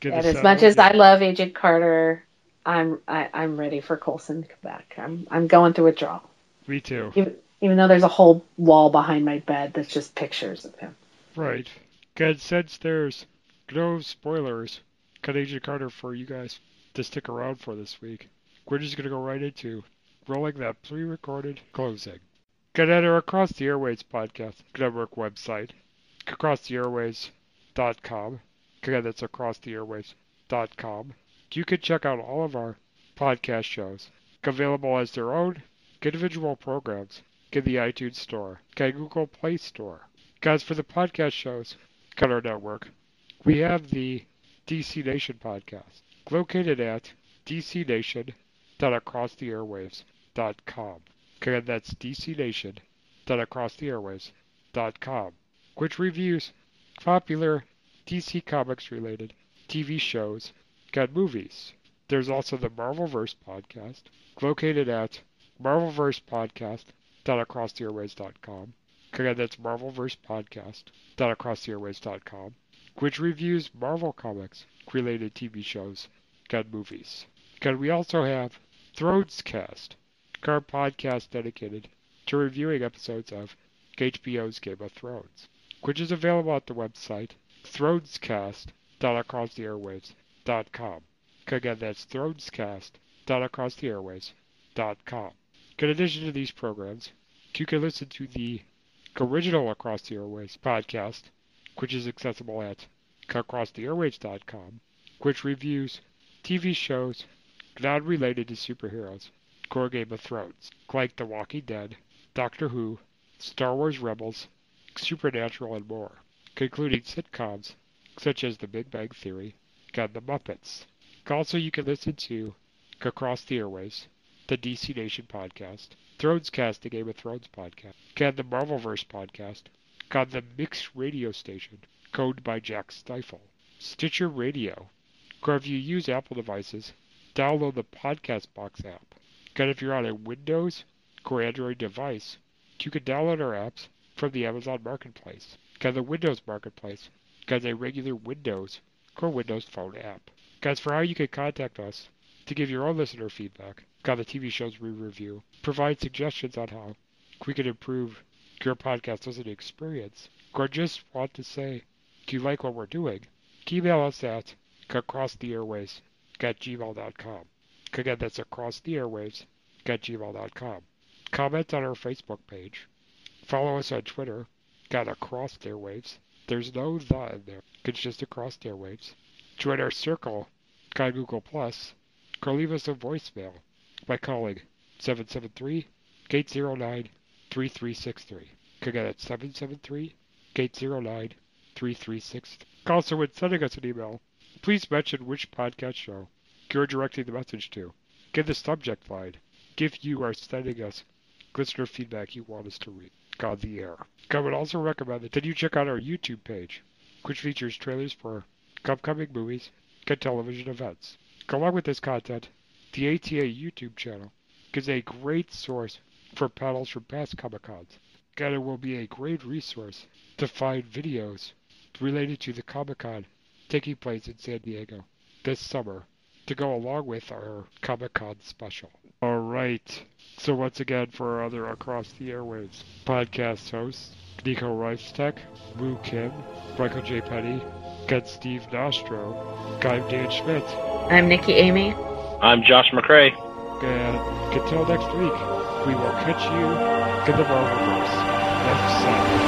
Good And as much as. I love Agent Carter, I'm I, I'm ready for Coulson to come back. I'm I'm going through withdrawal. Me too. Even, even though there's a whole wall behind my bed that's just pictures of him. Right. Good. Since there's no spoilers, cut Agent Carter for you guys to stick around for this week. We're just going to go right into rolling that pre recorded closing. Get at our Across the Airwaves podcast network website, acrosstheairwaves.com. Again, that's acrosstheairwaves.com. you can check out all of our podcast shows, available as their own individual programs in the iTunes Store, okay, Google Play Store. Guys, for the podcast shows on our network, we have the DC Nation podcast, located at dcnation.acrosstheairwaves.com. That's dcnation.acrosstheairwaves.com, which reviews popular DC Comics related TV shows and movies. There's also the Marvelverse podcast, located at marvelversepodcast.acrosstheairwaves.com. Again, that's Marvelverse podcast.acrosstheairwaves.com, which reviews Marvel Comics related TV shows and movies. And we also have Thronescast, our podcast dedicated to reviewing episodes of HBO's Game of Thrones, which is available at the website thronescast.acrosstheairwaves.com. Again, that's thronescast.acrosstheairwaves.com. In addition to these programs, you can listen to the original Across the Airwaves podcast, which is accessible at acrosstheairwaves.com, which reviews TV shows not related to superheroes, core Game of Thrones, like The Walking Dead, Doctor Who, Star Wars Rebels, Supernatural, and more, including sitcoms such as The Big Bang Theory and The Muppets. Also, you can listen to Across the Airwaves, the DC Nation podcast, Thronescast, the Game of Thrones podcast, and the Marvelverse podcast, on the Mix radio station, coded by Jack Stifle, Stitcher Radio, or if you use Apple devices, download the Podcast Box app. And if you're on a Windows or Android device, you can download our apps from the Amazon Marketplace. Got the Windows Marketplace Got a regular Windows or Windows Phone app. Guys, for how you can contact us to give your own listener feedback on the TV shows we review, provide suggestions on how we can improve your podcast listening experience, or just want to say, do you like what we're doing? Email us at acrosstheairwaves at gmail.com. Again, that's acrosstheairwaves at gmail.com. Comment on our Facebook page. Follow us on Twitter at Across the Airwaves. There's no the in there. It's just Across the Airwaves. Join our circle on Google Plus or leave us a voicemail by calling 773-809-3363. Again, that's 773-809-3363. Also, when sending us an email, please mention which podcast show you're directing the message to. Give the subject line. Give you are sending us listener feedback you want us to read on the air. I would also recommend that you check out our YouTube page, which features trailers for upcoming movies and television events. Along with this content, the ATA YouTube channel is a great source for panels from past Comic Cons, and it will be a great resource to find videos related to the Comic Con taking place in San Diego this summer to go along with our Comic Con special. All right. So once again, for our other Across the Airwaves podcast hosts, Nico Reifstek, Wu Kim, Michael J. Petty, and Steve Nostro, I'm Dan Schmidt. I'm Nicki Amy. I'm Josh McCrae. And until next week, we will catch you in the Marvelverse. Next Saturday.